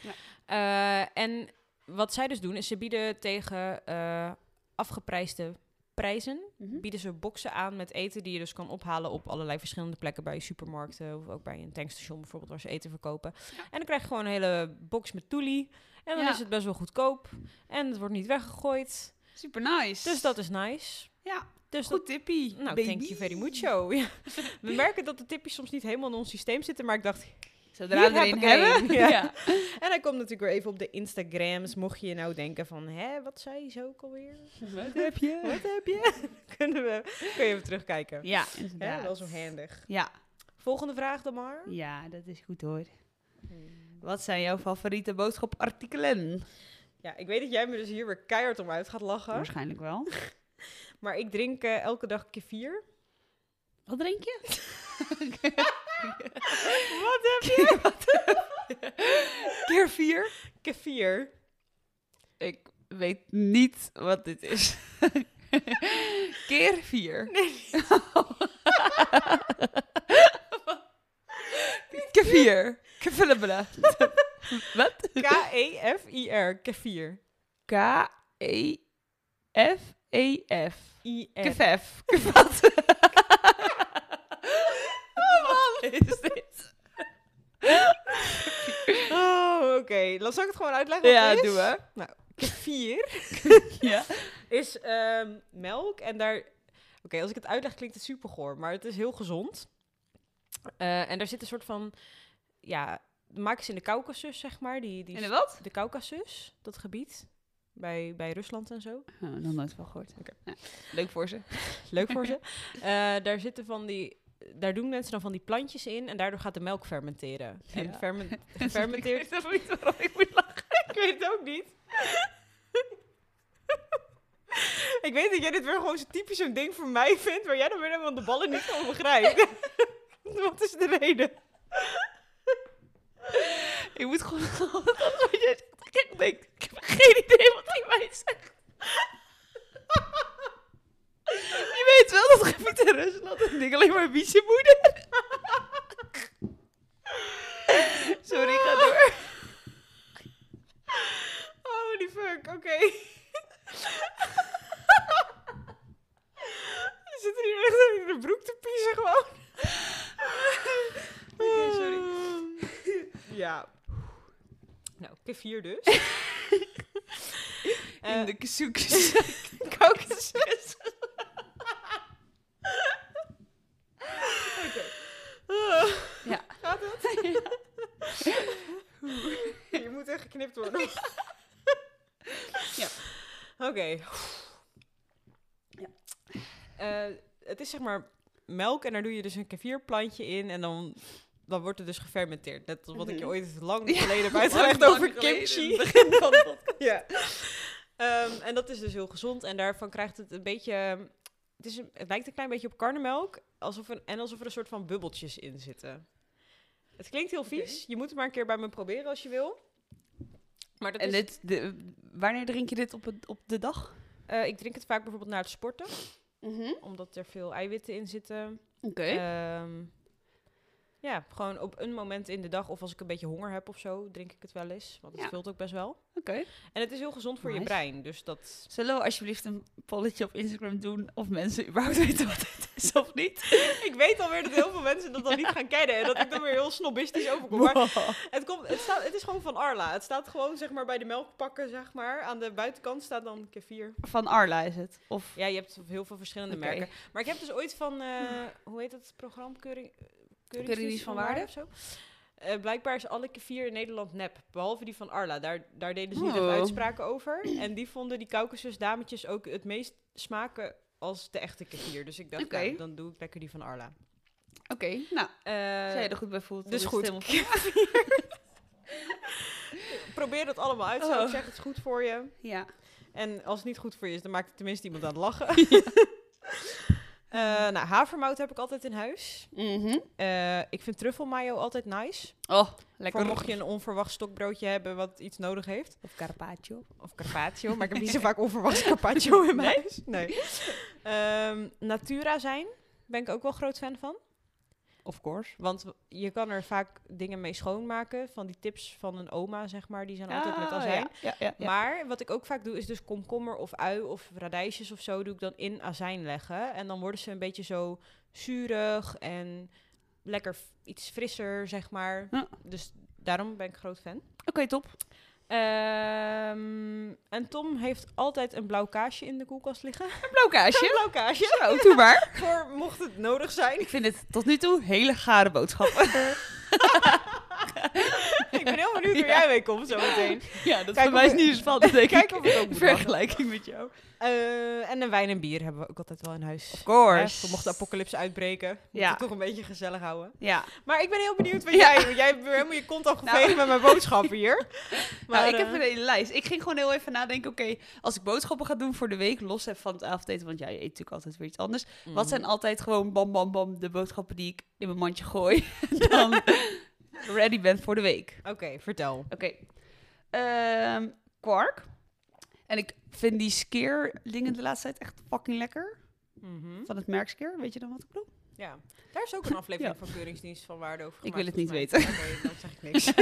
Ja. Eh, en wat zij dus doen, is ze bieden tegen eh, afgeprijsde prijzen Mhm. bieden ze boxen aan met eten die je dus kan ophalen op allerlei verschillende plekken bij supermarkten of ook bij een tankstation bijvoorbeeld waar ze eten verkopen. Ja. En dan krijg je gewoon een hele box met toelie en dan Ja. is het best wel goedkoop en het wordt niet weggegooid. Super nice. Dus dat is nice. Ja, Dus goed tippie. dat, nou, baby. thank you very mucho. <laughs> Ja. We <laughs> merken dat de tipjes soms niet helemaal in ons systeem zitten, maar ik dacht... Zodra Hier we er heb ik hebben. <laughs> Ja. Ja. En hij komt natuurlijk weer even op de Instagrams, mocht je nou denken van... Hè, wat zei ze ook alweer? <laughs> Wat heb je? <laughs> Wat heb je? Kunnen we, kun je even terugkijken. Ja, wel zo handig. Ja. Volgende vraag dan maar. ja, dat is goed hoor. Wat zijn jouw favoriete boodschapartikelen? Ja, ik weet dat jij me dus hier weer keihard om uit gaat lachen. Waarschijnlijk wel. Maar ik drink eh, elke dag kefir. Wat drink je? <laughs> <laughs> Wat heb je? Keer vier. Kefir. Ik weet niet wat dit is. <laughs> Keer vier. Kefir. Kefillebele. Wat? K-E-F-I-R. Kefir. K-E-F-E-F. I-N. Kefef. Wat? Wat is dit? Oké. Dan zal ik het gewoon uitleggen Ja, wat het is. doe hè. Nou, kefir <laughs> Ja. is ehm, melk en daar... Oké, als ik het uitleg klinkt het super goor, maar het is heel gezond. Eh, en daar zit een soort van... Ja, maken ze in de Caucasus, zeg maar. Die, die En de wat? De Caucasus, dat gebied. Bij, bij Rusland en zo. Oh, nog nooit van gehoord. Ja, leuk voor ze. <laughs> Leuk voor ze. <laughs> Eh, daar zitten van die... Daar doen mensen dan van die plantjes in en daardoor gaat de melk fermenteren. En Ja. ferment, <laughs> Ik gefermenteerd... weet niet waarom ik moet lachen. <laughs> ik weet het ook niet. <laughs> ik weet dat jij dit weer gewoon zo typisch zo'n ding voor mij vindt... waar jij dan weer helemaal de ballen niet van begrijpt. Wat is de reden? Ik moet gewoon. Ik denk, ik heb geen idee wat hij mij zegt. Je weet wel dat gebied in Rusland ik alleen maar wie moeder. Sorry, ga door. Holy fuck, oké. Je zit er hier echt in de broek te piezen gewoon. Oké, sorry. Ja. Nou, kefir dus. Eh, <laughs> In de kesoekjes. Caucasus. Oké. Ja. Gaat het? <laughs> <laughs> Je moet echt geknipt worden. Ja. Oké. Ja. Eh, het is zeg maar melk en daar doe je dus een kefirplantje in en dan, dan wordt het dus gefermenteerd. Net als wat ik je Mhm. ooit lang geleden <laughs> heb uitgelegd over kimchi. begin van ja. Ehm, en dat is dus heel gezond en daarvan krijgt het een beetje... Het, is een- het lijkt een klein beetje op karnemelk alsof er, en alsof er een soort van bubbeltjes in zitten. Het klinkt heel vies. Je moet het maar een keer bij me proberen als je wil. Maar dat En is, dit, de, wanneer drink je dit op, het, op de dag? eh, ik drink het vaak bijvoorbeeld na het sporten, Mhm. omdat er veel eiwitten in zitten. Oké. Ehm, ja, gewoon op een moment in de dag of als ik een beetje honger heb of zo, drink ik het wel eens. Want het Ja. vult ook best wel. Oké. En het is heel gezond voor je brein, dus dat... Zullen we alsjeblieft een polletje op Instagram doen of mensen überhaupt <laughs> weten wat dit is of niet? <laughs> Ik weet alweer dat heel veel mensen dat dan niet gaan kennen en dat ik dan weer heel snobistisch overkom. Maar het, komt, het, staat, het is gewoon van Arla. Het staat gewoon zeg maar bij de melkpakken, zeg maar. Aan de buitenkant staat dan kefir. Van Arla is het. Of Ja, je hebt heel veel verschillende merken. Maar ik heb dus ooit van, eh, hoe heet dat programma? Keuring, Keuringsdienst van Waarde? of zo. Eh, blijkbaar is alle kefir in Nederland nep, behalve die van Arla. Daar, daar deden ze niet Oh. echt uitspraken over. <clears throat> En die vonden die Caucasus dametjes ook het meest smaken als de echte kefir. Dus ik dacht, nou, dan doe ik lekker die van Arla. Oké, nou, Eh, als jij je er goed bij voelt, dus goed. <laughs> Probeer dat allemaal uit. Zou ik Oh. zeggen, het is goed voor je. Ja. En als het niet goed voor je is, dan maakt het tenminste iemand aan het lachen. <laughs> Eh, nou, havermout heb ik altijd in huis. Mhm. Eh, ik vind truffelmayo altijd nice. Oh, lekker. Voor mocht je een onverwacht stokbroodje hebben wat iets nodig heeft. Of carpaccio. Of carpaccio, maar ik heb niet zo vaak onverwacht carpaccio in mijn huis. Nee. Ehm, Natura zijn, ben ik ook wel groot fan van. Of course. Want je kan er vaak dingen mee schoonmaken. Van die tips van een oma, zeg maar, die zijn altijd met Ah, azijn. Ja, ja, ja, ja. Maar wat ik ook vaak doe, is dus komkommer of ui of radijsjes of zo, doe ik dan in azijn leggen. En dan worden ze een beetje zo zuurig en lekker iets frisser, zeg maar. Dus daarom ben ik groot fan. Oké, top. Ehm, en Tom heeft altijd een blauw kaasje in de koelkast liggen. Een blauw kaasje. Een blauw kaasje. Zo, doe maar. <laughs> Voor mocht het nodig zijn. Ik vind het tot nu toe hele gare boodschappen. <laughs> ik ben heel benieuwd <laughs> waar jij mee komt zo meteen. Ja, dat Kijk voor mij is niet zo spannend, <laughs> denk Kijk ik. of het ook vergelijking met jou. Eh, en een wijn en bier hebben we ook altijd wel in huis. Of course. mocht de apocalypse uitbreken. Moet Ja. het toch een beetje gezellig houden. Ja. Maar ik ben heel benieuwd wat jij... Want jij hebt helemaal je kont al <laughs> geveegd met mijn boodschappen hier. Maar, nou, ik heb eh, een hele lijst. Ik ging gewoon heel even nadenken, oké, als ik boodschappen ga doen voor de week, los even van het avondeten, want ja, je eet natuurlijk altijd weer iets anders. Wat zijn altijd gewoon bam, bam, bam de boodschappen die ik in mijn mandje gooi, dan ready ben voor de week. Oké, vertel. Oké. Ehm, kwark. En ik vind die skeer dingen de laatste tijd echt fucking lekker. Mhm. Van het merk Skeer, weet je dan wat ik bedoel? Ja, daar is ook een <laughs> aflevering van Keuringsdienst van Waarde over Ik gemaakt, wil het niet mij. Oké, dan zeg ik niks. <laughs>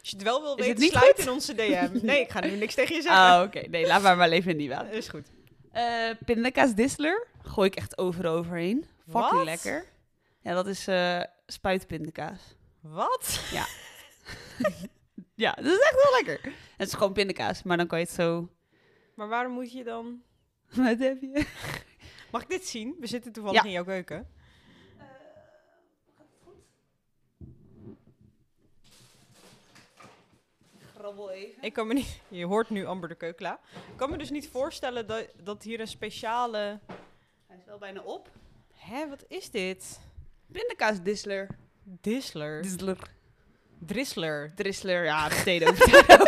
Als je het wel wil Is het weten, niet sluit goed? in onze DM. <laughs> Nee, ik ga nu niks tegen je zeggen. Ah, oké. Nee, laat maar maar leven in die waan. Is goed. Eh pindakaas Disseler gooi ik echt overal overheen. Fucking lekker. Ja, dat is eh spuitpindakaas. Wat? <laughs> Ja, dat is echt heel lekker. Het is gewoon pindakaas, maar dan kan je het zo... Maar waarom moet je dan... <laughs> Wat heb je? Mag ik dit zien? We zitten toevallig Ja. in jouw keuken. Grabbel even. Ik kan me niet... Je hoort nu Amber de Keukla. Ik kan me dus niet voorstellen dat, dat hier een speciale... Hij is wel bijna op. Hè, wat is dit? Pindakaas Disseler. Disler. Disseler. Drissler. Drissler, ja, <laughs> potato, potato.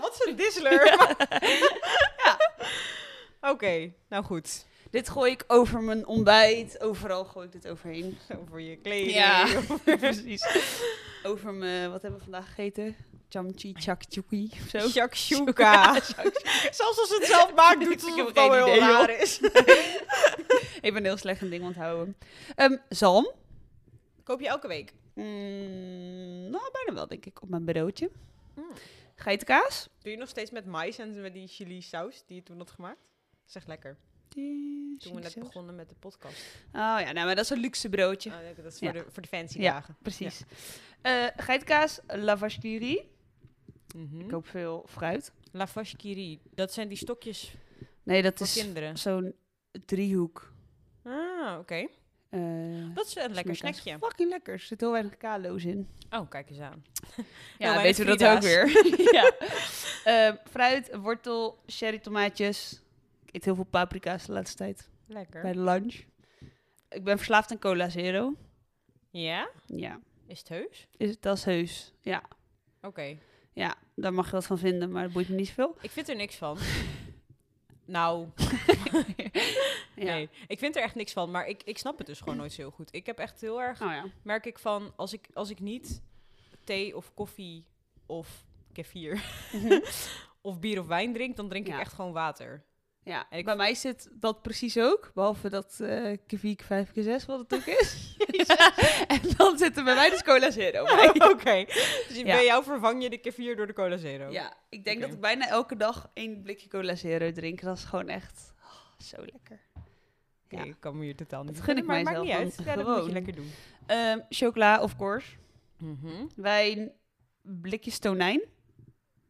Wat is een Disler? Oké, nou goed. dit gooi ik over mijn ontbijt. Overal gooi ik dit overheen. Over je kleding. Ja, <laughs> precies. Over mijn, wat hebben we vandaag gegeten? Chamchi chakchuki of zo. Shakshuka. <laughs> Zelfs als het zelf maakt, doet het geen wel heel raar is. Ik ben heel slecht in dingen onthouden. Ehm, zalm. Koop je elke week? Mm, nou, bijna wel, denk ik, op mijn bureautje. Mm. Geitenkaas. Doe je nog steeds met mais en met die chili saus die je toen had gemaakt? Echt lekker. Die Toen we net saus. begonnen met de podcast. Oh ja, nou, maar dat is een luxe broodje. Oh, ja, dat is voor, Ja. de, voor de fancy Ja. dagen. Precies. Eh geitenkaas, lavash kiri. Mhm. Ik koop veel fruit. La vache qui rit. Dat zijn die stokjes Nee, dat voor is kinderen. zo'n driehoek. Ah, oké. Eh, Dat is een lekker snackje. Fucking lekker. Er zit heel weinig kalo's in. Oh, kijk eens aan. <laughs> Ja, weten we dat ook weer. <laughs> ja. <laughs> Eh, fruit, wortel, cherry tomaatjes. Ik eet heel veel paprika's de laatste tijd. Lekker. Bij de lunch. Ik ben verslaafd aan cola zero. Ja? Ja, Is het heus? is, dat is heus. Ja. Oké. ja, daar mag je wat van vinden, maar dat boeit me niet zoveel. Ik vind er niks van. Nou, <laughs> Ja. nee. Ik vind er echt niks van. Maar ik, ik snap het dus gewoon nooit zo heel goed. Ik heb echt heel erg... Oh ja. Merk ik van, als ik, als ik niet thee of koffie of kefir <laughs> of bier of wijn drink, dan drink ik echt gewoon water. Ja, En ik- bij mij zit dat precies ook. Behalve dat eh Kviek 5 keer 6 wat het ook is. <laughs> <laughs> en dan zit er bij mij dus cola zero. <laughs> Oké. Dus Ja. bij jou vervang je de kefir door de cola zero. Ja, ik denk dat ik bijna elke dag één blikje cola zero drink. Dat is gewoon echt oh, zo lekker. Ja. ik kan me hier totaal niet Dat gun ik maar maakt niet uit. Ja, dat moet je lekker doen. Ehm, chocola, of course. Mhm. Wijn, blikjes tonijn.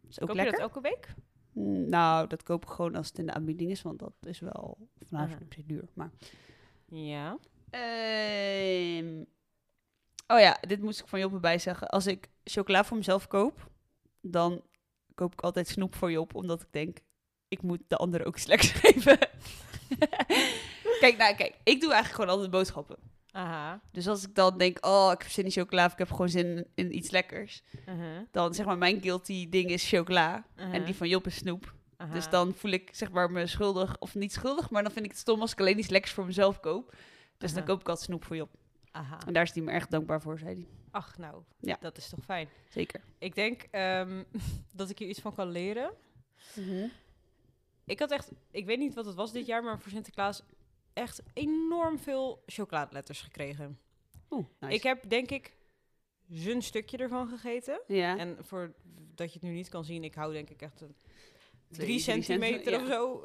Is ook Koop je lekker. dat elke week? Mm, Nou, dat koop ik gewoon als het in de aanbieding is, want dat is wel vandaag Aha. op zich duur. Maar. Ja. Ehm, oh ja, dit moest ik van Job erbij zeggen. Als ik chocola voor mezelf koop, dan koop ik altijd snoep voor Job, omdat ik denk, ik moet de anderen ook <laughs> lekkers geven. <laughs> kijk, nou, kijk, ik doe eigenlijk gewoon altijd boodschappen. Aha. Dus als ik dan denk, oh, ik heb zin in chocola of ik heb gewoon zin in, iets lekkers, Uh-huh. dan zeg maar mijn guilty ding is chocola en die van Job is snoep. Dus dan voel ik zeg maar me schuldig, of niet schuldig, maar dan vind ik het stom als ik alleen iets lekkers voor mezelf koop. Dus dan koop ik altijd snoep voor Job. Aha. En daar is hij me erg dankbaar voor, zei hij. Ach, nou. Ja. Dat is toch fijn. Zeker. Ik denk ehm, <laughs> dat ik hier iets van kan leren. Ik had echt, ik weet niet wat het was dit jaar, maar voor Sinterklaas echt enorm veel chocoladeletters gekregen. Oeh, nice. Ik heb denk ik zo'n stukje ervan gegeten. ja. En voor dat je het nu niet kan zien, ik hou denk ik echt een drie drie centimeter centi- of zo,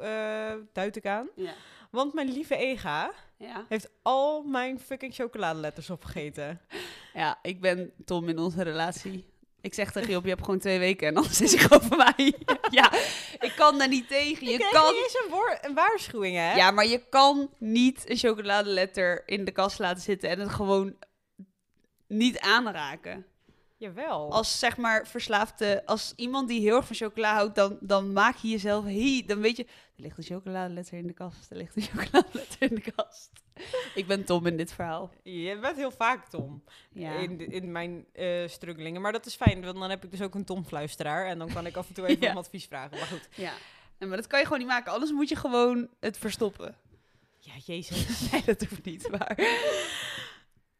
duid ik aan. Ja. Want mijn lieve Ega Ja. heeft al mijn fucking chocoladeletters opgegeten. ja, ik ben Tom in onze relatie Ik zeg tegen Job, je hebt gewoon twee weken en anders is hij gewoon van mij. <laughs> ja, ik kan daar niet tegen. Je Je kan... niet eens een, woor- een waarschuwing, hè? Ja, maar je kan niet een chocoladeletter in de kast laten zitten en het gewoon niet aanraken. Jawel. Als zeg maar verslaafde, als iemand die heel erg van chocola houdt, dan, dan maak je jezelf he, dan weet je, er ligt een chocoladeletter in de kast, er ligt een <laughs> chocoladeletter in de kast. Ik ben Tom in dit verhaal. Je bent heel vaak Tom Ja. in, in mijn struggelingen. Maar dat is fijn, want dan heb ik dus ook een Tom-fluisteraar. En dan kan ik af en toe even <laughs> Ja. om advies vragen. Maar goed. ja. En, maar dat kan je gewoon niet maken, anders moet je gewoon het verstoppen. Ja, jezus. <laughs> Nee, dat hoeft niet, maar...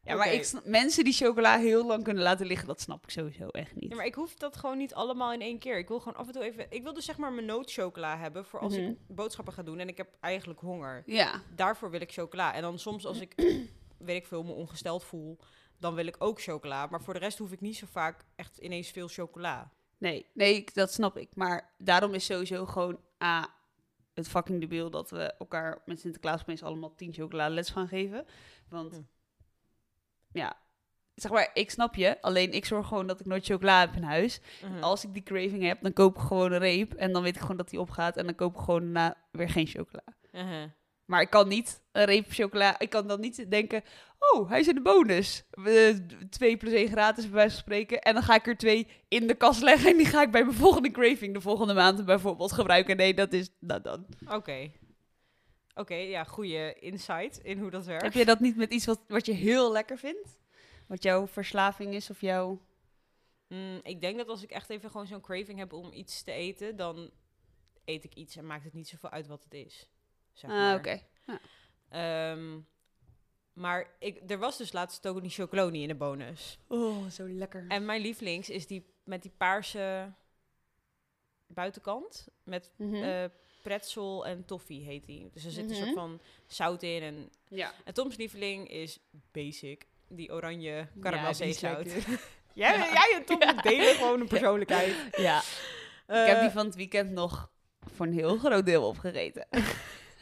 Ja, maar ik snap- mensen die chocola heel lang kunnen laten liggen, dat snap ik sowieso echt niet. Ja, maar ik hoef dat gewoon niet allemaal in één keer. Ik wil gewoon af en toe even... Ik wil dus zeg maar mijn nootchocola hebben voor als Mhm. ik boodschappen ga doen en ik heb eigenlijk honger. Ja, Daarvoor wil ik chocola. En dan soms als ik, <clears throat> weet ik veel, me ongesteld voel, dan wil ik ook chocola. Maar voor de rest hoef ik niet zo vaak echt ineens veel chocola. nee, nee, dat snap ik. Maar daarom is sowieso gewoon A, het fucking debiel dat we elkaar met Sinterklaas opeens allemaal 10 chocoladeletters gaan geven. Want, Hm. Ja, zeg maar, ik snap je. Alleen ik zorg gewoon dat ik nooit chocola heb in huis. Mhm. Als ik die craving heb, dan koop ik gewoon een reep. En dan weet ik gewoon dat die opgaat. En dan koop ik gewoon daarna weer geen chocola. Mhm. Maar ik kan niet een reep chocola. Ik kan dan niet denken. Oh, hij is in de bonus. Twee plus één gratis, bij wijze van spreken. En dan ga ik er twee in de kast leggen. En die ga ik bij mijn volgende craving de volgende maand bijvoorbeeld gebruiken. Nee, dat is. Nou dan. Oké. Oké, ja, goede insight in hoe dat werkt. Heb je dat niet met iets wat, wat je heel lekker vindt? Wat jouw verslaving is of jouw. Mm, ik denk dat als ik echt even gewoon zo'n craving heb om iets te eten, dan eet ik iets en maakt het niet zoveel uit wat het is. Zeg Ah, maar. oké. Ehm, maar ik, er was dus laatst ook die chocoloni in de bonus. Oh, zo lekker. En mijn lievelings is die met die paarse buitenkant. Met Mhm. eh pretzel en toffee heet die. Dus er zit een Mhm. soort van zout in. En, ja. en Toms lieveling is basic. Die oranje Ja, karamelzeezout. lekker. <laughs> jij, Ja. jij en Tom delen gewoon een persoonlijkheid. ja. Eh, ik heb die van het weekend nog voor een heel groot deel opgegeten. <laughs>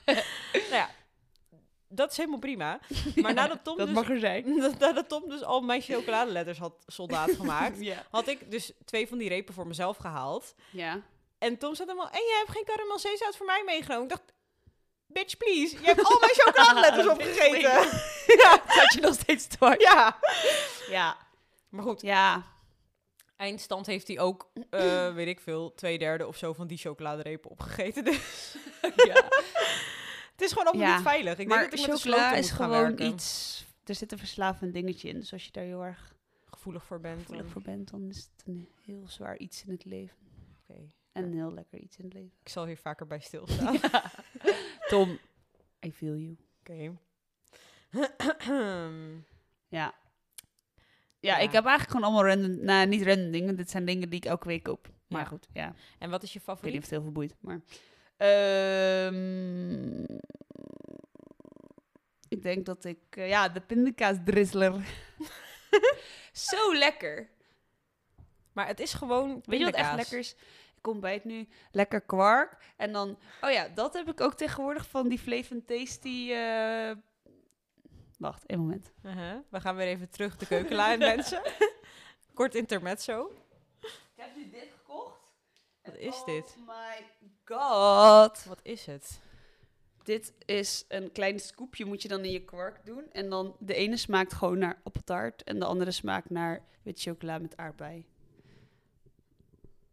nou ja, dat is helemaal prima. <laughs> Maar nadat Tom, dat dus, mag er zijn. dat- nadat Tom dus al mijn chocoladeletters had soldaat gemaakt, Ja. had ik dus twee van die repen voor mezelf gehaald. Ja. En Tom zat helemaal, en jij hebt geen karamelzeezout voor mij meegenomen. Ik dacht, bitch please, je hebt al mijn <laughs> chocoladeletters opgegeten. <laughs> ja, Zat je nog steeds door? ja. Ja. Maar goed, Ja. eindstand heeft hij ook, eh, <clears throat> weet ik veel, twee derde of zo van die chocoladerepen opgegeten. Dus <laughs> ja. het is gewoon allemaal Ja, niet veilig. Ik maar denk dat ik met chocola is gewoon werken. iets... Er zit een verslavend dingetje in. Dus als je daar heel erg gevoelig voor bent. gevoelig dan- voor bent, dan is het een heel zwaar iets in het leven. Oké, En heel lekker iets in het leven. ik zal hier vaker bij stilstaan. <laughs> Tom, I feel you. Oké. <clears throat> Ja. Ja, Ja. ik heb eigenlijk gewoon allemaal random... Nou, niet random dingen. Dit zijn dingen die ik elke week koop. Maar Ja. goed, ja. en wat is je Ik weet niet favoriet? of het heel veel boeit, maar... Ehm, ik denk dat ik... eh, ja, de pindakaas drizzler. <laughs> Zo lekker. Maar het is gewoon Weet je wat echt pindakaas. lekker is? Ik ontbijt nu lekker kwark. En dan... Oh ja, dat heb ik ook tegenwoordig van die Flavor Tasty... eh, Wacht, één moment. Uh-huh. We gaan weer even terug de keukenlijn, <laughs> mensen. Kort intermezzo. Ik heb nu dit gekocht. Wat is dit? Oh my god. Wat is het? Dit is een klein scoopje, moet je dan in je kwark doen. En dan de ene smaakt gewoon naar appeltaart. En de andere smaakt naar wit chocola met aardbei.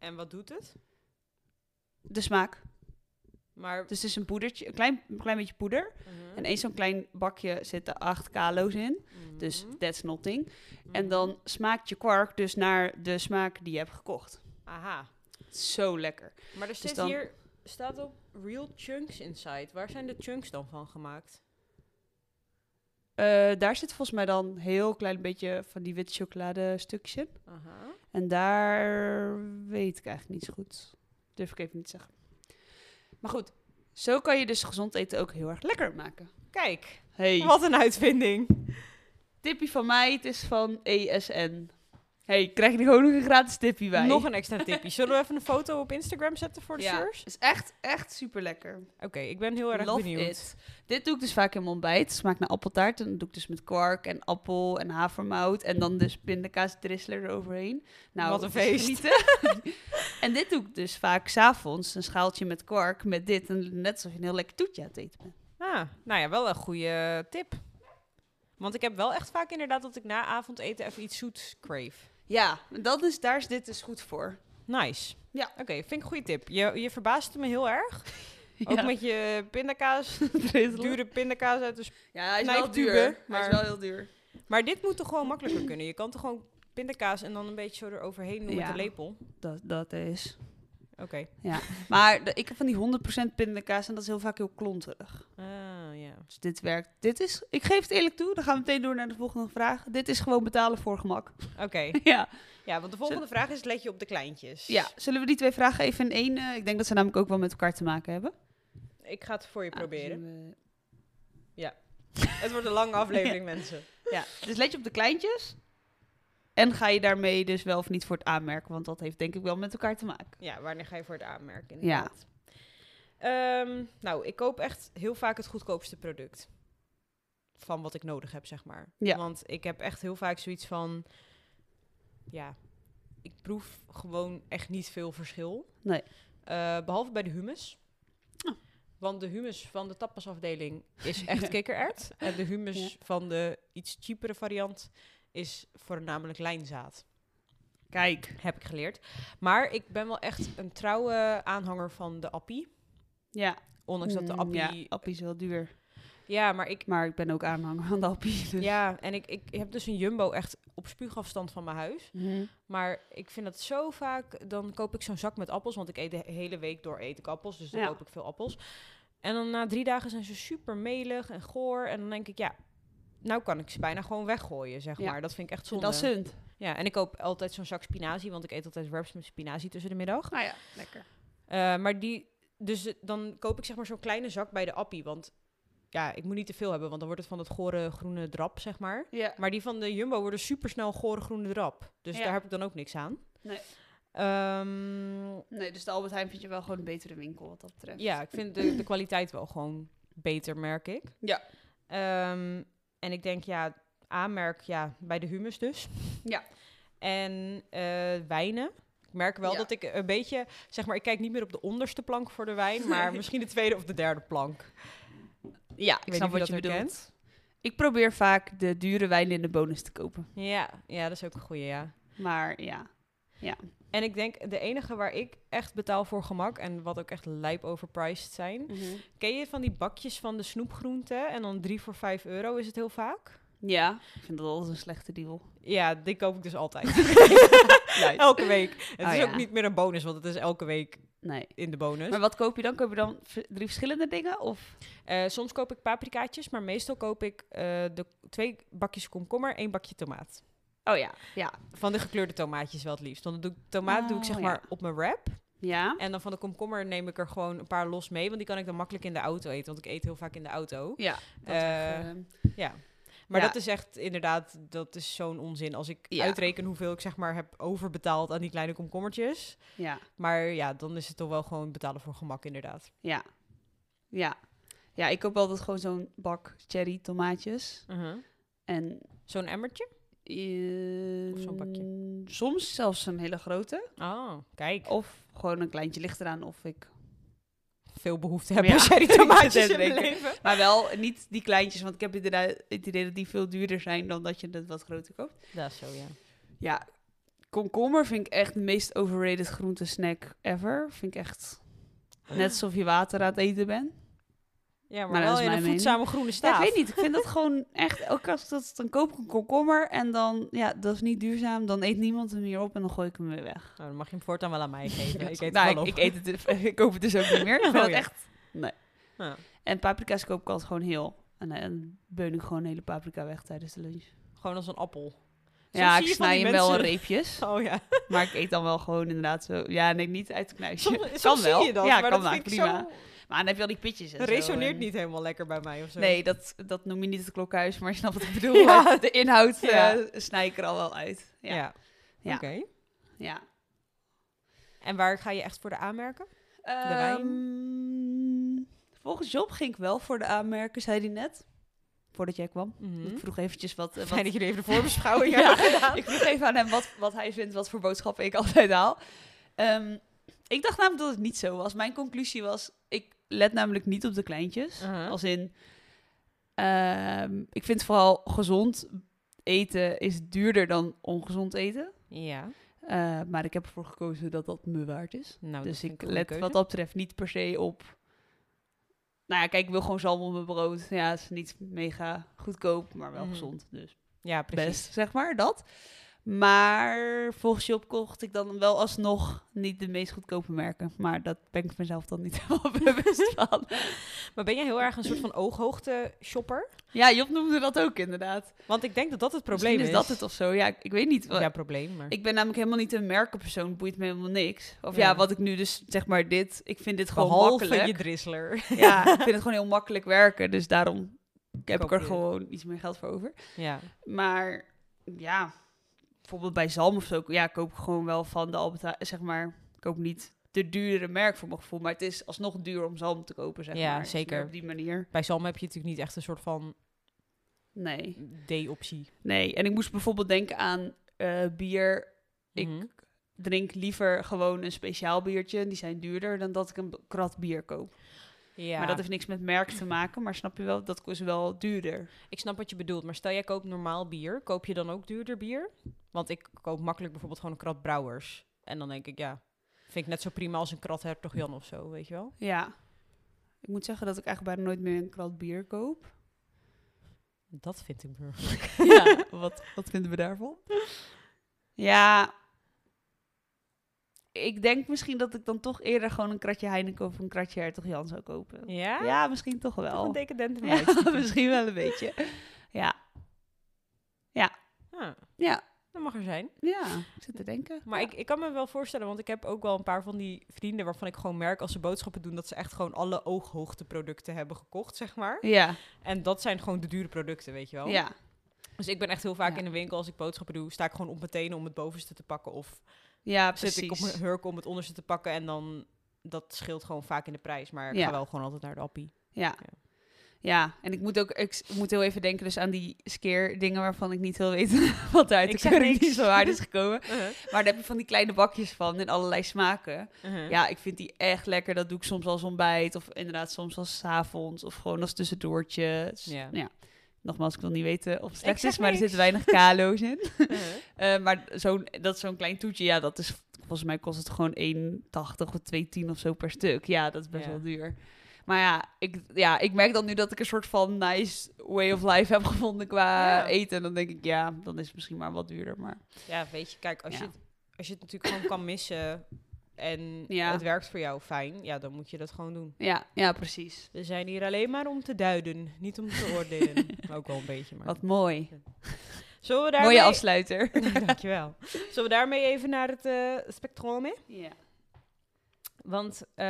En wat doet het? De smaak. Maar Dus het is een poedertje, een klein, een klein beetje poeder. Mhm. En één zo'n klein bakje zitten acht kalo's in. Dus Mhm. that's nothing. En Mhm. dan smaakt je kwark dus naar de smaak die je hebt gekocht. Aha. Zo lekker. Maar er zit dan- hier... Staat op real chunks inside. Waar zijn de chunks dan van gemaakt? Eh, daar zit volgens mij dan heel klein beetje van die witte chocolade stukjes in. Aha. En daar weet ik eigenlijk niet zo goed. Durf ik even niet te zeggen. Maar goed, zo kan je dus gezond eten ook heel erg lekker maken. Kijk, Hey. wat een uitvinding. Tippie van mij, het is van ESN. Hey, krijg je er gewoon nog een gratis tippie bij. Nog een extra tipje. Zullen we even een foto op Instagram zetten voor de ja, shirts? is echt, echt super lekker. Oké, ik ben heel erg Love benieuwd. it. Dit doe ik dus vaak in mijn ontbijt. Smaakt naar appeltaart. En dat doe ik dus met kwark en appel en havermout. En dan dus pindakaas drisselen eroverheen. Nou, Wat een het feest. genieten. <laughs> en dit doe ik dus vaak s'avonds. Een schaaltje met kwark met dit. En net alsof je een heel lekker toetje aan het eten bent. Ah, nou ja, wel een goede tip. Want ik heb wel echt vaak inderdaad dat ik na avondeten even iets zoets crave. Ja, dat is, daar is dit dus goed voor. Nice. Ja. Oké, vind ik een goede tip. Je, je verbaasde me heel erg. <laughs> Ook Ja. met je pindakaas, <laughs> dure pindakaas uit de... Ja, hij is wel duur. Maar maar- hij is wel heel duur. Maar dit moet toch gewoon makkelijker kunnen? Je kan toch gewoon pindakaas en dan een beetje zo eroverheen doen Ja. met de lepel? Dat, dat is. Oké. Maar de, ik heb van die 100% pindakaas en dat is heel vaak heel klonterig. Ah, ja. Dus dit werkt. Dit is, ik geef het eerlijk toe, dan gaan we meteen door naar de volgende vraag. Dit is gewoon betalen voor gemak. Oké. <laughs> ja. Ja, want de volgende vraag is, let je op de kleintjes? ja, zullen we die twee vragen even in één... eh, ik denk dat ze namelijk ook wel met elkaar te maken hebben. Ik ga het voor je Ah, proberen. we- Het wordt een lange aflevering, <laughs> mensen. Ja, dus let je op de kleintjes. En ga je daarmee dus wel of niet voor het aanmerken, want dat heeft denk ik wel met elkaar te maken. Ja, wanneer ga je voor het aanmerken? Ja. Ehm, nou, ik koop echt heel vaak het goedkoopste product. Van wat ik nodig heb, zeg maar. Ja. Want ik heb echt heel vaak zoiets van... Ja, ik proef gewoon echt niet veel verschil. Nee. Eh, behalve bij de hummus. Oh. Want de hummus van de tapasafdeling is <laughs> echt kikkererd. En de hummus Ja. van de iets cheapere variant is voornamelijk lijnzaad. Kijk. Heb ik geleerd. Maar ik ben wel echt een trouwe aanhanger van de appie. Ja. Ondanks dat de Mm, appie... Ja, Ja, appie is wel duur. maar ik... Maar ik ben ook aanhanger van de appie. Dus. Ja, en ik, ik heb dus een Jumbo echt op spuugafstand van mijn huis. Mhm. Maar ik vind dat zo vaak... Dan koop ik zo'n zak met appels. Want ik eet de hele week door eet ik appels. Dus dan Ja. koop ik veel appels. En dan na drie dagen zijn ze super melig en goor. En dan denk ik, ja... Nou kan ik ze bijna gewoon weggooien, zeg Ja. maar. Dat vind ik echt zonde. Dat. Ja, en ik koop altijd zo'n zak spinazie. Want ik eet altijd wraps met spinazie tussen de middag. Nou ja, lekker. Eh, maar die, dus eh, dan koop ik zeg maar zo'n kleine zak bij de appie. Want ja, ik moet niet te veel hebben, want dan wordt het van dat gore groene drap, zeg maar. Ja. Maar die van de Jumbo worden super snel gore groene drap. Dus Ja. daar heb ik dan ook niks aan. Nee. Ehm, Nee, dus de Albert Heijn vind je wel gewoon een betere winkel wat dat betreft. ja, ik vind de, de kwaliteit wel gewoon beter, merk ik. Ja. Ehm, en ik denk, ja, aanmerk, ja, bij de humus dus. Ja. En eh, wijnen. Ik merk wel Ja. dat ik een beetje, zeg maar, ik kijk niet meer op de onderste plank voor de wijn, maar <laughs> misschien de tweede of de derde plank. Ja, ik weet snap wat je bedoelt. Ik probeer vaak de dure wijn in de bonus te kopen. Ja, ja, dat is ook een goeie, ja. Maar ja. En ik denk, de enige waar ik echt betaal voor gemak en wat ook echt lijp overpriced zijn. Ken je van die bakjes van de snoepgroenten en dan drie voor vijf euro is het heel vaak? Ja, ik vind dat altijd een slechte deal. Ja, die koop ik dus altijd. <laughs> Nice. elke week. Het Oh, is ja. ook niet meer een bonus, want het is elke week Nee. in de bonus. Maar wat koop je dan? Koop je dan drie verschillende dingen? Of? Eh, soms koop ik paprikaatjes, maar meestal koop ik eh, de twee bakjes komkommer, één bakje tomaat. Oh ja. Ja. Van de gekleurde tomaatjes wel het liefst. Want dan doe ik tomaat doe ik Oh, zeg ja. maar op mijn wrap. Ja. En dan van de komkommer neem ik er gewoon een paar los mee. Want die kan ik dan makkelijk in de auto eten. Want ik eet heel vaak in de auto. Ja. Dat eh, Ja. Maar Ja. dat is echt inderdaad, dat is zo'n onzin. Als ik Ja. uitreken hoeveel ik zeg maar heb overbetaald aan die kleine komkommertjes. ja. Maar ja, dan is het toch wel gewoon betalen voor gemak inderdaad. Ja. Ja. Ja, ik koop altijd gewoon zo'n bak cherry tomaatjes. En Zo'n emmertje? eh, Of zo'n bakje? Soms zelfs een hele grote. Oh, kijk. Of gewoon een kleintje ligt eraan of ik... Veel behoefte hebben Ja. als jij die tomaatjes in denken. leven. Maar wel niet die kleintjes, want ik heb inderdaad het idee dat die veel duurder zijn dan dat je het wat groter koopt. Dat is zo, ja. Ja, komkommer vind ik echt de meest overrated groente snack ever. Vind ik echt net alsof je water aan het eten bent. Ja, maar, Maar dat wel in een mening. voedzame groene Ja, staaf. ik weet niet. Ik vind dat gewoon echt... Ook als ik dat dan koop ik een komkommer en dan... Ja, dat is niet duurzaam. Dan eet niemand hem hier op en dan gooi ik hem weer weg. Nou, dan mag je hem voortaan wel aan mij geven. <laughs> ik eet Nou, het wel ik, op. ik eet het, dus- <laughs> ik koop het dus ook niet meer. Ik vind Oh, echt... Nee. Ja. En paprika's koop ik altijd gewoon heel. En dan beun ik gewoon een hele paprika weg tijdens de lunch. Gewoon als een appel. ja, ik snij hem wel reepjes. <laughs> Oh ja. Maar ik eet dan wel gewoon inderdaad zo... Ja, nee, niet uit het knuisje. Soms, kan soms wel. zie je dat, ja, maar kan dat ik prima. zo... Maar dan heb je al die pitjes en Dat zo resoneert en- niet helemaal lekker bij mij of zo. Nee, dat, dat noem je niet het klokhuis, maar je snapt wat ik <laughs> bedoel. Ja. <laughs> De inhoud Ja. eh, snij ik er al wel uit. Ja. Ja. Oké. Ja. En waar ga je echt voor de aanmerken? Ehm, volgens Job ging ik wel voor de aanmerken, zei hij net. Voordat jij kwam. Mhm. Ik vroeg eventjes wat... eh, wat Fijn dat jullie even de voorbeschouwing <laughs> Ja, hebben gedaan. ik vroeg even aan hem wat, wat hij vindt, wat voor boodschappen ik altijd haal. Ehm, ik dacht namelijk dat het niet zo was. Mijn conclusie was, ik let namelijk niet op de kleintjes. Uh-huh. Als in, ehm, ik vind vooral gezond eten is duurder dan ongezond eten. Ja. Eh, maar ik heb ervoor gekozen dat dat me waard is. Nou, dus ik let keuze. wat dat betreft niet per se op... Nou ja, kijk, ik wil gewoon zalm op mijn brood. Ja, het is niet mega goedkoop, maar wel Mhm. gezond. Dus Ja, precies. best, zeg maar, dat. Maar volgens Job kocht ik dan wel alsnog niet de meest goedkope merken. Maar dat ben ik mezelf dan niet <laughs> helemaal bewust van. Maar ben jij heel erg een soort van ooghoogte shopper? Ja, Job noemde dat ook inderdaad. Want ik denk dat dat het probleem Misschien is dat het of zo. Ja, ik, ik weet niet. Ja, probleem. Maar... Ik ben namelijk helemaal niet een merkenpersoon. Boeit me helemaal niks. Of Ja. ja, wat ik nu dus zeg maar dit. Ik vind dit gewoon Behalve makkelijk. je drizzler. <laughs> Ja, ik vind het <laughs> gewoon heel makkelijk werken. Dus daarom heb Koop ik er je. gewoon iets meer geld voor over. ja. Maar ja, bijvoorbeeld bij zalm of zo, ja, koop ik gewoon wel van de Albert zeg maar, ik koop niet de duurdere merk voor mijn gevoel, maar het is alsnog duur om zalm te kopen, zeg Ja, maar. Is zeker. Op die manier. Bij Salm heb je natuurlijk niet echt een soort van Nee, D-optie. nee. En ik moest bijvoorbeeld denken aan eh, bier. Ik Mhm. drink liever gewoon een speciaal biertje, die zijn duurder dan dat ik een krat bier koop. Ja, Maar dat heeft niks met merk te maken, maar snap je wel, dat is wel duurder. ik snap wat je bedoelt. Maar stel jij koopt normaal bier, koop je dan ook duurder bier? Want ik koop makkelijk bijvoorbeeld gewoon een krat brouwers. En dan denk ik, ja, vind ik net zo prima als een krat Hertog Jan of zo, weet je wel? Ja. Ik moet zeggen dat ik eigenlijk bijna nooit meer een krat bier koop. Dat vind ik burgerlijk. Ja, <laughs> wat, wat vinden we daarvan? Ja, ik denk misschien dat ik dan toch eerder gewoon een kratje Heineken of een kratje Hertog Jan zou kopen. Ja? Ja, misschien toch Toch wel. een decadente Ja, meid. <laughs> misschien wel een beetje. Ja, Ah, ja, dat mag er zijn. ja. Ik zit te denken. Maar Ja. ik, ik kan me wel voorstellen, want ik heb ook wel een paar van die vrienden waarvan ik gewoon merk als ze boodschappen doen dat ze echt gewoon alle ooghoogte producten hebben gekocht, zeg maar. Ja, En dat zijn gewoon de dure producten, weet je wel. ja, Dus ik ben echt heel vaak Ja. in de winkel als ik boodschappen doe, sta ik gewoon op mijn tenen om het bovenste te pakken of ja, zit ik op precies. mijn hurk om het onderste te pakken en dan dat scheelt gewoon vaak in de prijs, maar ik Ja. ga wel gewoon altijd naar de appie. Ja. Ja. Ja, en ik moet ook ik moet heel even denken dus aan die skeer dingen waarvan ik niet wil weten <laughs> wat uit Ik de keuring zo hard is <laughs> gekomen. Maar daar heb je van die kleine bakjes van in allerlei smaken. Uh-huh. Ja, ik vind die echt lekker. Dat doe ik soms als ontbijt of inderdaad soms als avonds of gewoon als tussendoortje. Dus, Ja. ja. Nogmaals, ik wil niet weten of het slecht is, maar er zitten weinig kalo's in. <laughs> Uh-huh. <laughs> Eh, maar zo'n, dat zo'n klein toetje, ja, dat is volgens mij kost het gewoon 1,80 of 2,10 of zo per stuk. Ja, dat is best Ja. wel duur. Maar ja ik, ja, ik merk dan nu dat ik een soort van nice way of life heb gevonden qua Ja. eten. En dan denk ik, ja, dan is het misschien maar wat duurder. Maar Ja, weet je, kijk, als, Ja. je, als je het natuurlijk gewoon kan missen en Ja. het werkt voor jou fijn, ja, dan moet je dat gewoon doen. ja, ja, precies. We zijn hier alleen maar om te duiden, niet om te oordelen. <laughs> Ook wel een beetje, maar... Wat mooi. Zullen we daarmee... Mooie afsluiter. <laughs> Dankjewel. Zullen we daarmee even naar het eh spectrum? ja. Want eh,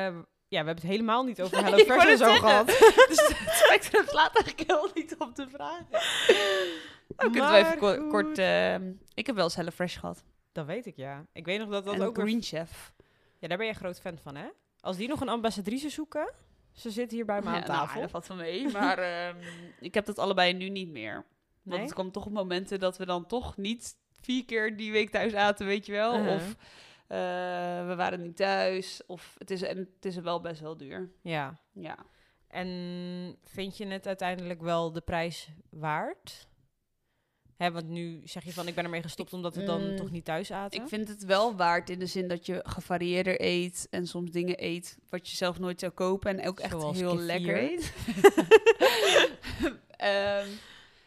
ja, we hebben het helemaal niet over <laughs> Hello Fresh en zo zeggen. gehad. Dus het spectrum slaat eigenlijk helemaal niet op te vragen. Nou, kunnen we even ko- kort... ehm, ik heb wel eens HelloFresh gehad. Dat weet ik, ja. Ik weet nog dat dat en ook... weer- Green Chef. Ja, daar ben je een groot fan van, hè? Als die nog een ambassadrice zoeken, ze zit hier bij me aan Ja, nou, tafel. dat valt van mee. Maar <laughs> ehm, ik heb dat allebei nu niet meer. Want Nee? het kwam toch op momenten dat we dan toch niet vier keer die week thuis aten, weet je wel. Uh-huh. Of eh, we waren niet thuis. Of het is, en het is wel best wel duur. Ja. Ja. En vind je het uiteindelijk wel de prijs waard? Hè, want nu zeg je van, ik ben ermee gestopt omdat we dan Mm, toch niet thuis aten. Ik vind het wel waard in de zin dat je gevarieerder eet. En soms dingen eet wat je zelf nooit zou kopen. En ook echt Zoals heel kefir. lekker eet. <laughs> Ehm,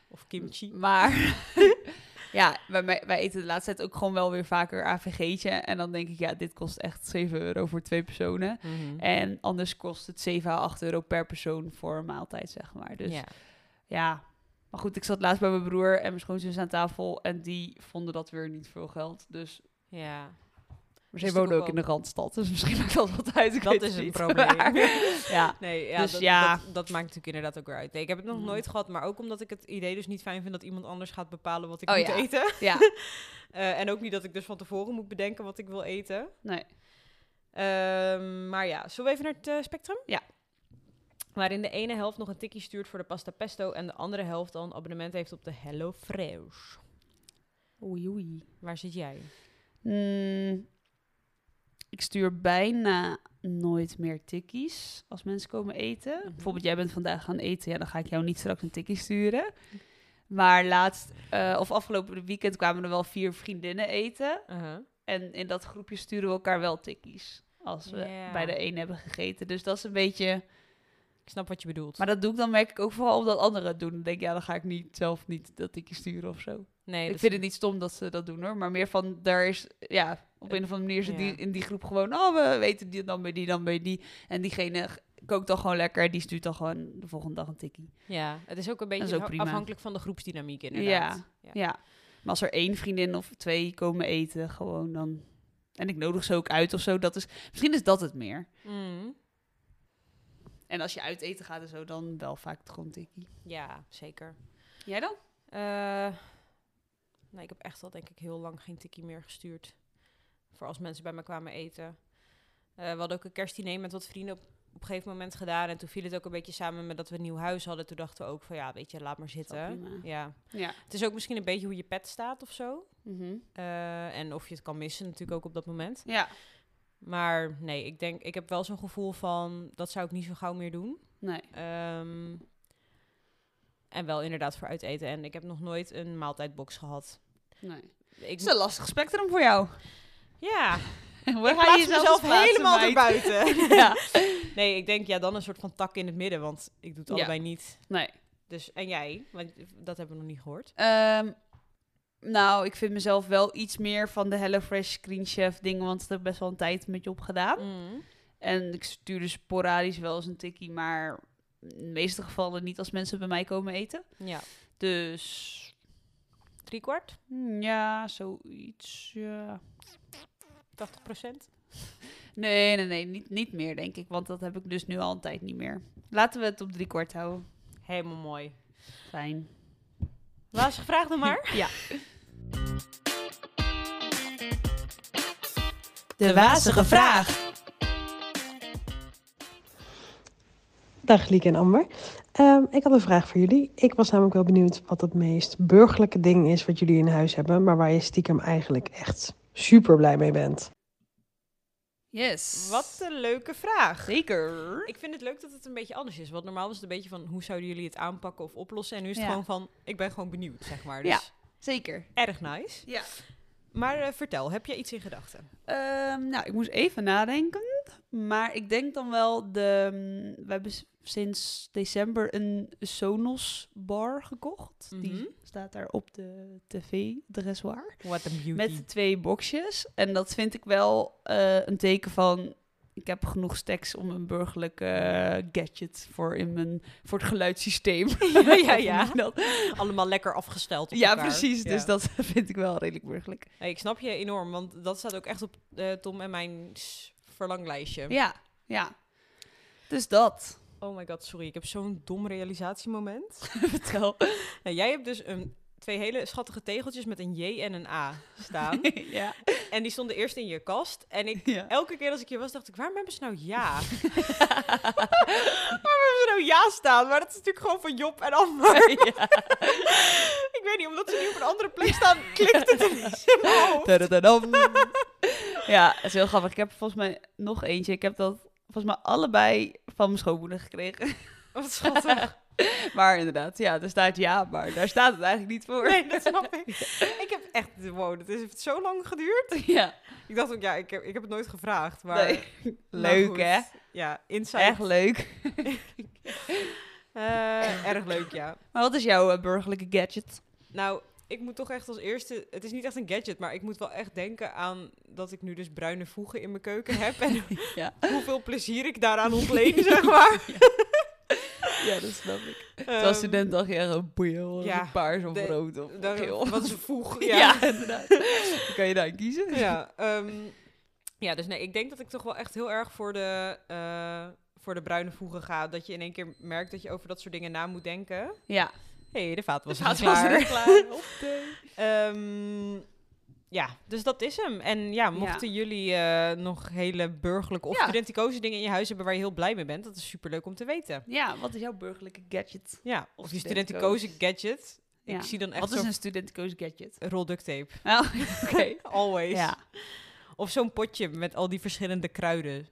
Of kimchi. Maar <laughs> ja, wij, wij- eten de laatste tijd ook gewoon wel weer vaker AVG'tje. En dan denk ik, ja, dit kost echt 7 euro voor twee personen. Mhm. En anders kost het 7 à 8 euro per persoon voor een maaltijd, zeg maar. Dus ja. ja. Maar goed, ik zat laatst bij mijn broer en mijn schoonzus aan tafel. En die vonden dat weer niet veel geld. Dus ja. Maar zij Is wonen ook in de Randstad, dus misschien maakt dat wat uit. ik Dat is een probleem. <laughs> Ja. Nee, ja, Dus dat, ja. Dat, dat maakt natuurlijk inderdaad ook weer uit. Nee, ik heb het nog Mm. nooit gehad, maar ook omdat ik het idee dus niet fijn vind dat iemand anders gaat bepalen wat ik Oh, moet ja. eten. <laughs> ja, <laughs> Eh, en ook niet dat ik dus van tevoren moet bedenken wat ik wil eten. nee. Ehm, maar ja, zullen we even naar het eh, spectrum? Ja. Waarin de ene helft nog een tikkie stuurt voor de pasta pesto en de andere helft dan een abonnement heeft op de Hello Fresh. Oei, oei. Waar zit jij? Mm, ik stuur bijna nooit meer tikkies als mensen komen eten. Mhm. Bijvoorbeeld, jij bent vandaag gaan eten, ja, dan ga ik jou niet straks een tikkie sturen. Maar laatst, eh, of afgelopen weekend, kwamen er wel vier vriendinnen eten. Uh-huh. En in dat groepje sturen we elkaar wel tikkies. Als we bij de een hebben gegeten. Dus dat is een beetje... Ik snap wat je bedoelt. Maar dat doe ik dan, merk ik ook vooral omdat anderen het doen. Dan denk ik, ja, dan ga ik niet zelf niet dat tikkie sturen of zo. nee, ik vind het niet stom dat ze dat doen hoor. Maar meer van, daar is, ja, op een of andere manier zit Ja. die, in die groep gewoon, oh, we weten die dan bij die, dan bij die. En diegene kookt dan gewoon lekker. Die stuurt dan gewoon de volgende dag een tikkie. Ja, het is ook een beetje ook afhankelijk van de groepsdynamiek inderdaad. Ja. Ja. Maar als er één vriendin of twee komen eten, gewoon dan... En ik nodig ze ook uit of zo. Dat is, misschien is dat het meer. Mm. En als je uit eten gaat en zo, dan wel vaak gewoon tikkie. Ja, zeker. Jij dan? Eh, nee, ik heb echt al denk ik heel lang geen tikkie meer gestuurd. Voor als mensen bij me kwamen eten. Eh, we hadden ook een kerstdiner met wat vrienden op, op een gegeven moment gedaan. En toen viel het ook een beetje samen met dat we een nieuw huis hadden. Toen dachten we ook van ja, weet je, laat maar zitten. Ja. Ja. Het is ook misschien een beetje hoe je pet staat of zo. Mhm. Eh, en of je het kan missen natuurlijk ook op dat moment. Ja. Maar nee, ik denk, ik heb wel zo'n gevoel van, dat zou ik niet zo gauw meer doen. Nee. Ehm, en wel inderdaad voor uit eten. En ik heb nog nooit een maaltijdbox gehad. Nee. Ik, Het is een lastig spectrum voor jou. ja, <laughs> Waar ik plaats mezelf helemaal erbuiten. <laughs> <laughs> ja. nee, ik denk ja, dan een soort van tak in het midden, want ik doe het Ja. allebei niet. Nee. Dus, en jij? Want dat hebben we nog niet gehoord. Ehm, nou, ik vind mezelf wel iets meer van de HelloFresh Screen Chef dingen, want dat heb best wel een tijd met je opgedaan. Mm. En ik stuur dus sporadisch wel eens een tikkie, maar in de meeste gevallen niet als mensen bij mij komen eten. Ja, Dus drie kwart, hmm, ja, zoiets. Ja. 80 procent. Nee, nee, nee, niet, niet meer denk ik, want dat heb ik dus nu al een tijd niet meer. Laten we het op drie kwart houden. Helemaal mooi. Fijn. Laatste vraag dan maar. <laughs> Ja. De wazige vraag. Dag Lieke en Amber. Ehm, ik had een vraag voor jullie. Ik was namelijk wel benieuwd wat het meest burgerlijke ding is wat jullie in huis hebben, maar waar je stiekem eigenlijk echt super blij mee bent. Yes. Wat een leuke vraag. Zeker. Ik vind het leuk dat het een beetje anders is. Want normaal was het een beetje van hoe zouden jullie het aanpakken of oplossen. En nu is het Ja. gewoon van ik ben gewoon benieuwd, zeg maar. Dus Ja. Zeker. erg nice. Ja. Maar eh, vertel, heb jij iets in gedachten? Ehm, nou, ik moest even nadenken. Maar ik denk dan wel de... mm, We hebben sinds december een Sonos bar gekocht. Mhm. Die staat daar op de tv, dressoir. What a beauty. Met twee boxjes. En dat vind ik wel eh, een teken van... Ik heb genoeg stacks om een burgerlijke eh, gadget voor, in mijn, voor het geluidssysteem. <laughs> Ja, ja, <laughs> ja. dat- Allemaal lekker afgesteld op Ja, elkaar. precies. Ja. Dus dat <laughs> vind ik wel redelijk burgerlijk. Nee, ik snap je enorm, want dat staat ook echt op eh, Tom en mijn verlanglijstje. Ja, ja. Dus dat. Oh my god, sorry, ik heb zo'n dom realisatiemoment. <laughs> <laughs> Vertel. Nou, jij hebt dus een, twee hele schattige tegeltjes met een J en een A staan. <laughs> ja. en die stonden eerst in je kast. En ik, Ja. elke keer als ik hier was, dacht ik, waarom hebben ze nou ja? waarom hebben ze nou ja staan? Maar dat is natuurlijk gewoon van Job en Amber. ik weet niet, omdat ze nu op een andere plek staan, klikt het in mijn hoofd. Ja, het is heel grappig. Ik heb volgens mij nog eentje. Ik heb dat volgens mij allebei van mijn schoonmoeder gekregen. <laughs> Wat schattig. <laughs> Maar inderdaad, ja, er staat ja, maar daar staat het eigenlijk niet voor. Nee, dat snap <laughs> ik. Ik heb echt, wow, het heeft zo lang geduurd. Ja, Ik dacht ook, ja, ik heb, ik heb het nooit gevraagd, maar... nee. Leuk, goed. hè? Ja, insight. Echt leuk. Eh, erg leuk, ja. Maar wat is jouw eh, burgerlijke gadget? Nou, ik moet toch echt als eerste... Het is niet echt een gadget, maar ik moet wel echt denken aan dat ik nu dus bruine voegen in mijn keuken heb. En <laughs> Ja. hoeveel plezier ik daaraan <laughs> ontleen, zeg maar. ja, dat snap ik. Ehm, Als student dacht je echt een boeien, ja, paars of de- rood of geel. Wat is een voeg? <laughs> Ja, Ja. inderdaad. Dan kan je daar kiezen. Ja, ehm, Ja, dus nee, ik denk dat ik toch wel echt heel erg voor de, eh, voor de bruine voegen ga. Dat je in één keer merkt dat je over dat soort dingen na moet denken. Ja. Hé, hey, de vaat was, klaar. klaar. <laughs> Ehm, ja, dus dat is hem. En ja, mochten jullie eh, nog hele burgerlijke of Ja. studenticoze dingen in je huis hebben waar je heel blij mee bent, dat is superleuk om te weten. Ja, wat is jouw burgerlijke gadget? Ja, Of je studenticoze. gadget. Ja. Ik zie dan echt Wat is een studenticoze gadget? rol duct tape. Oh, <laughs> oké. <laughs> Always. Ja. Of zo'n potje met al die verschillende kruiden.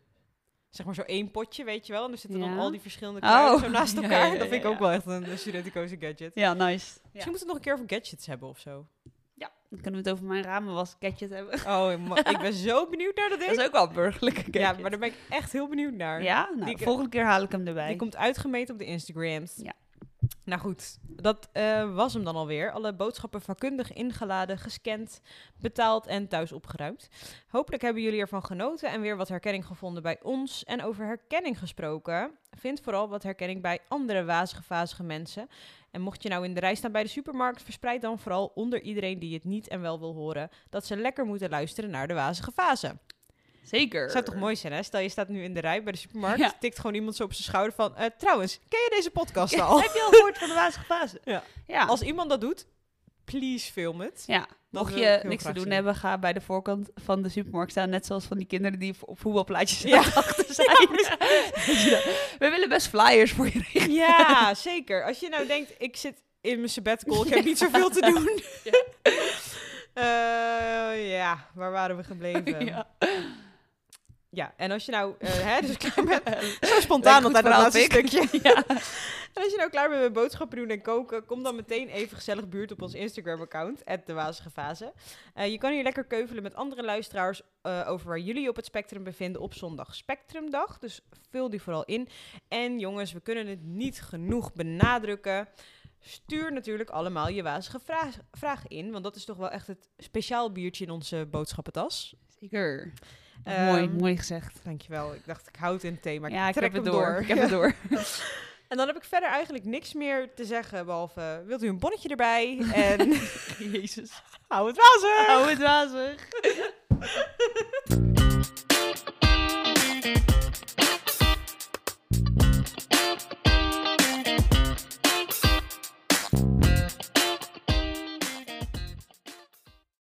Zeg maar zo één potje, weet je wel. En er zitten dan al die verschillende kruiden Oh. zo naast <laughs> Ja, elkaar. ja, ja, dat vind ik ook wel echt een, een studenticoze gadget. ja, nice. Misschien moeten we het nog een keer over gadgets hebben of zo. Ja, dan kunnen we het over mijn ramenwas gadget hebben. Oh, ik ben zo benieuwd naar dat ding. Dat is ook wel een burgerlijke gadget. Ja, maar daar ben ik echt heel benieuwd naar. Ja, nou, Die- volgende keer haal ik hem erbij. Die komt uitgemeten op de Instagrams. Ja. Nou goed, dat eh, was hem dan alweer. Alle boodschappen vakkundig ingeladen, gescand, betaald en thuis opgeruimd. Hopelijk hebben jullie ervan genoten en weer wat herkenning gevonden bij ons. En over herkenning gesproken, vind vooral wat herkenning bij andere wazige, vazige mensen. En mocht je nou in de rij staan bij de supermarkt, verspreid dan vooral onder iedereen die het niet en wel wil horen, dat ze lekker moeten luisteren naar de wazige fase. Zeker. Zou toch mooi zijn, hè? Stel je staat nu in de rij bij de supermarkt, Ja. tikt gewoon iemand zo op zijn schouder van... eh, trouwens, ken je deze podcast al? <laughs> Heb je al gehoord van de wazige fase? Ja. Ja. Als iemand dat doet, please film het. ja. Mocht je niks te doen zien. hebben, ga bij de voorkant van de supermarkt staan. Net zoals van die kinderen die op voetbalplaatjes Ja. achter <laughs> zijn. <laughs> Dat? We willen best flyers voor je regelen. Ja, zeker. Als je nou denkt, ik zit in mijn sabbatical, ik heb niet zoveel te doen. Eh, ja, waar waren we gebleven? Ja. Ja. en als je nou, eh, hè, dus klaar bent, <laughs> <laughs> zo spontaan dat dat laatste stukje. Ja. <laughs> En als je nou klaar bent met boodschappen doen en koken, kom dan meteen even gezellig buurt op ons Instagram-account, de Wazige Fase. Eh, je kan hier lekker keuvelen met andere luisteraars eh, over waar jullie op het spectrum bevinden op zondag Spectrumdag. Dus vul die vooral in. En jongens, we kunnen het niet genoeg benadrukken. Stuur natuurlijk allemaal je wazige vraag- vragen in, want dat is toch wel echt het speciaal biertje in onze boodschappentas. Zeker. Ehm, mooi, mooi gezegd. Dankjewel. Ik dacht, ik houd het in het thema. ja, ik trek heb het door. Ik heb het door. <laughs> En dan heb ik verder eigenlijk niks meer te zeggen, behalve wilt u een bonnetje erbij? En <laughs> Jezus. hou het wazig! Hou het wazig. <laughs>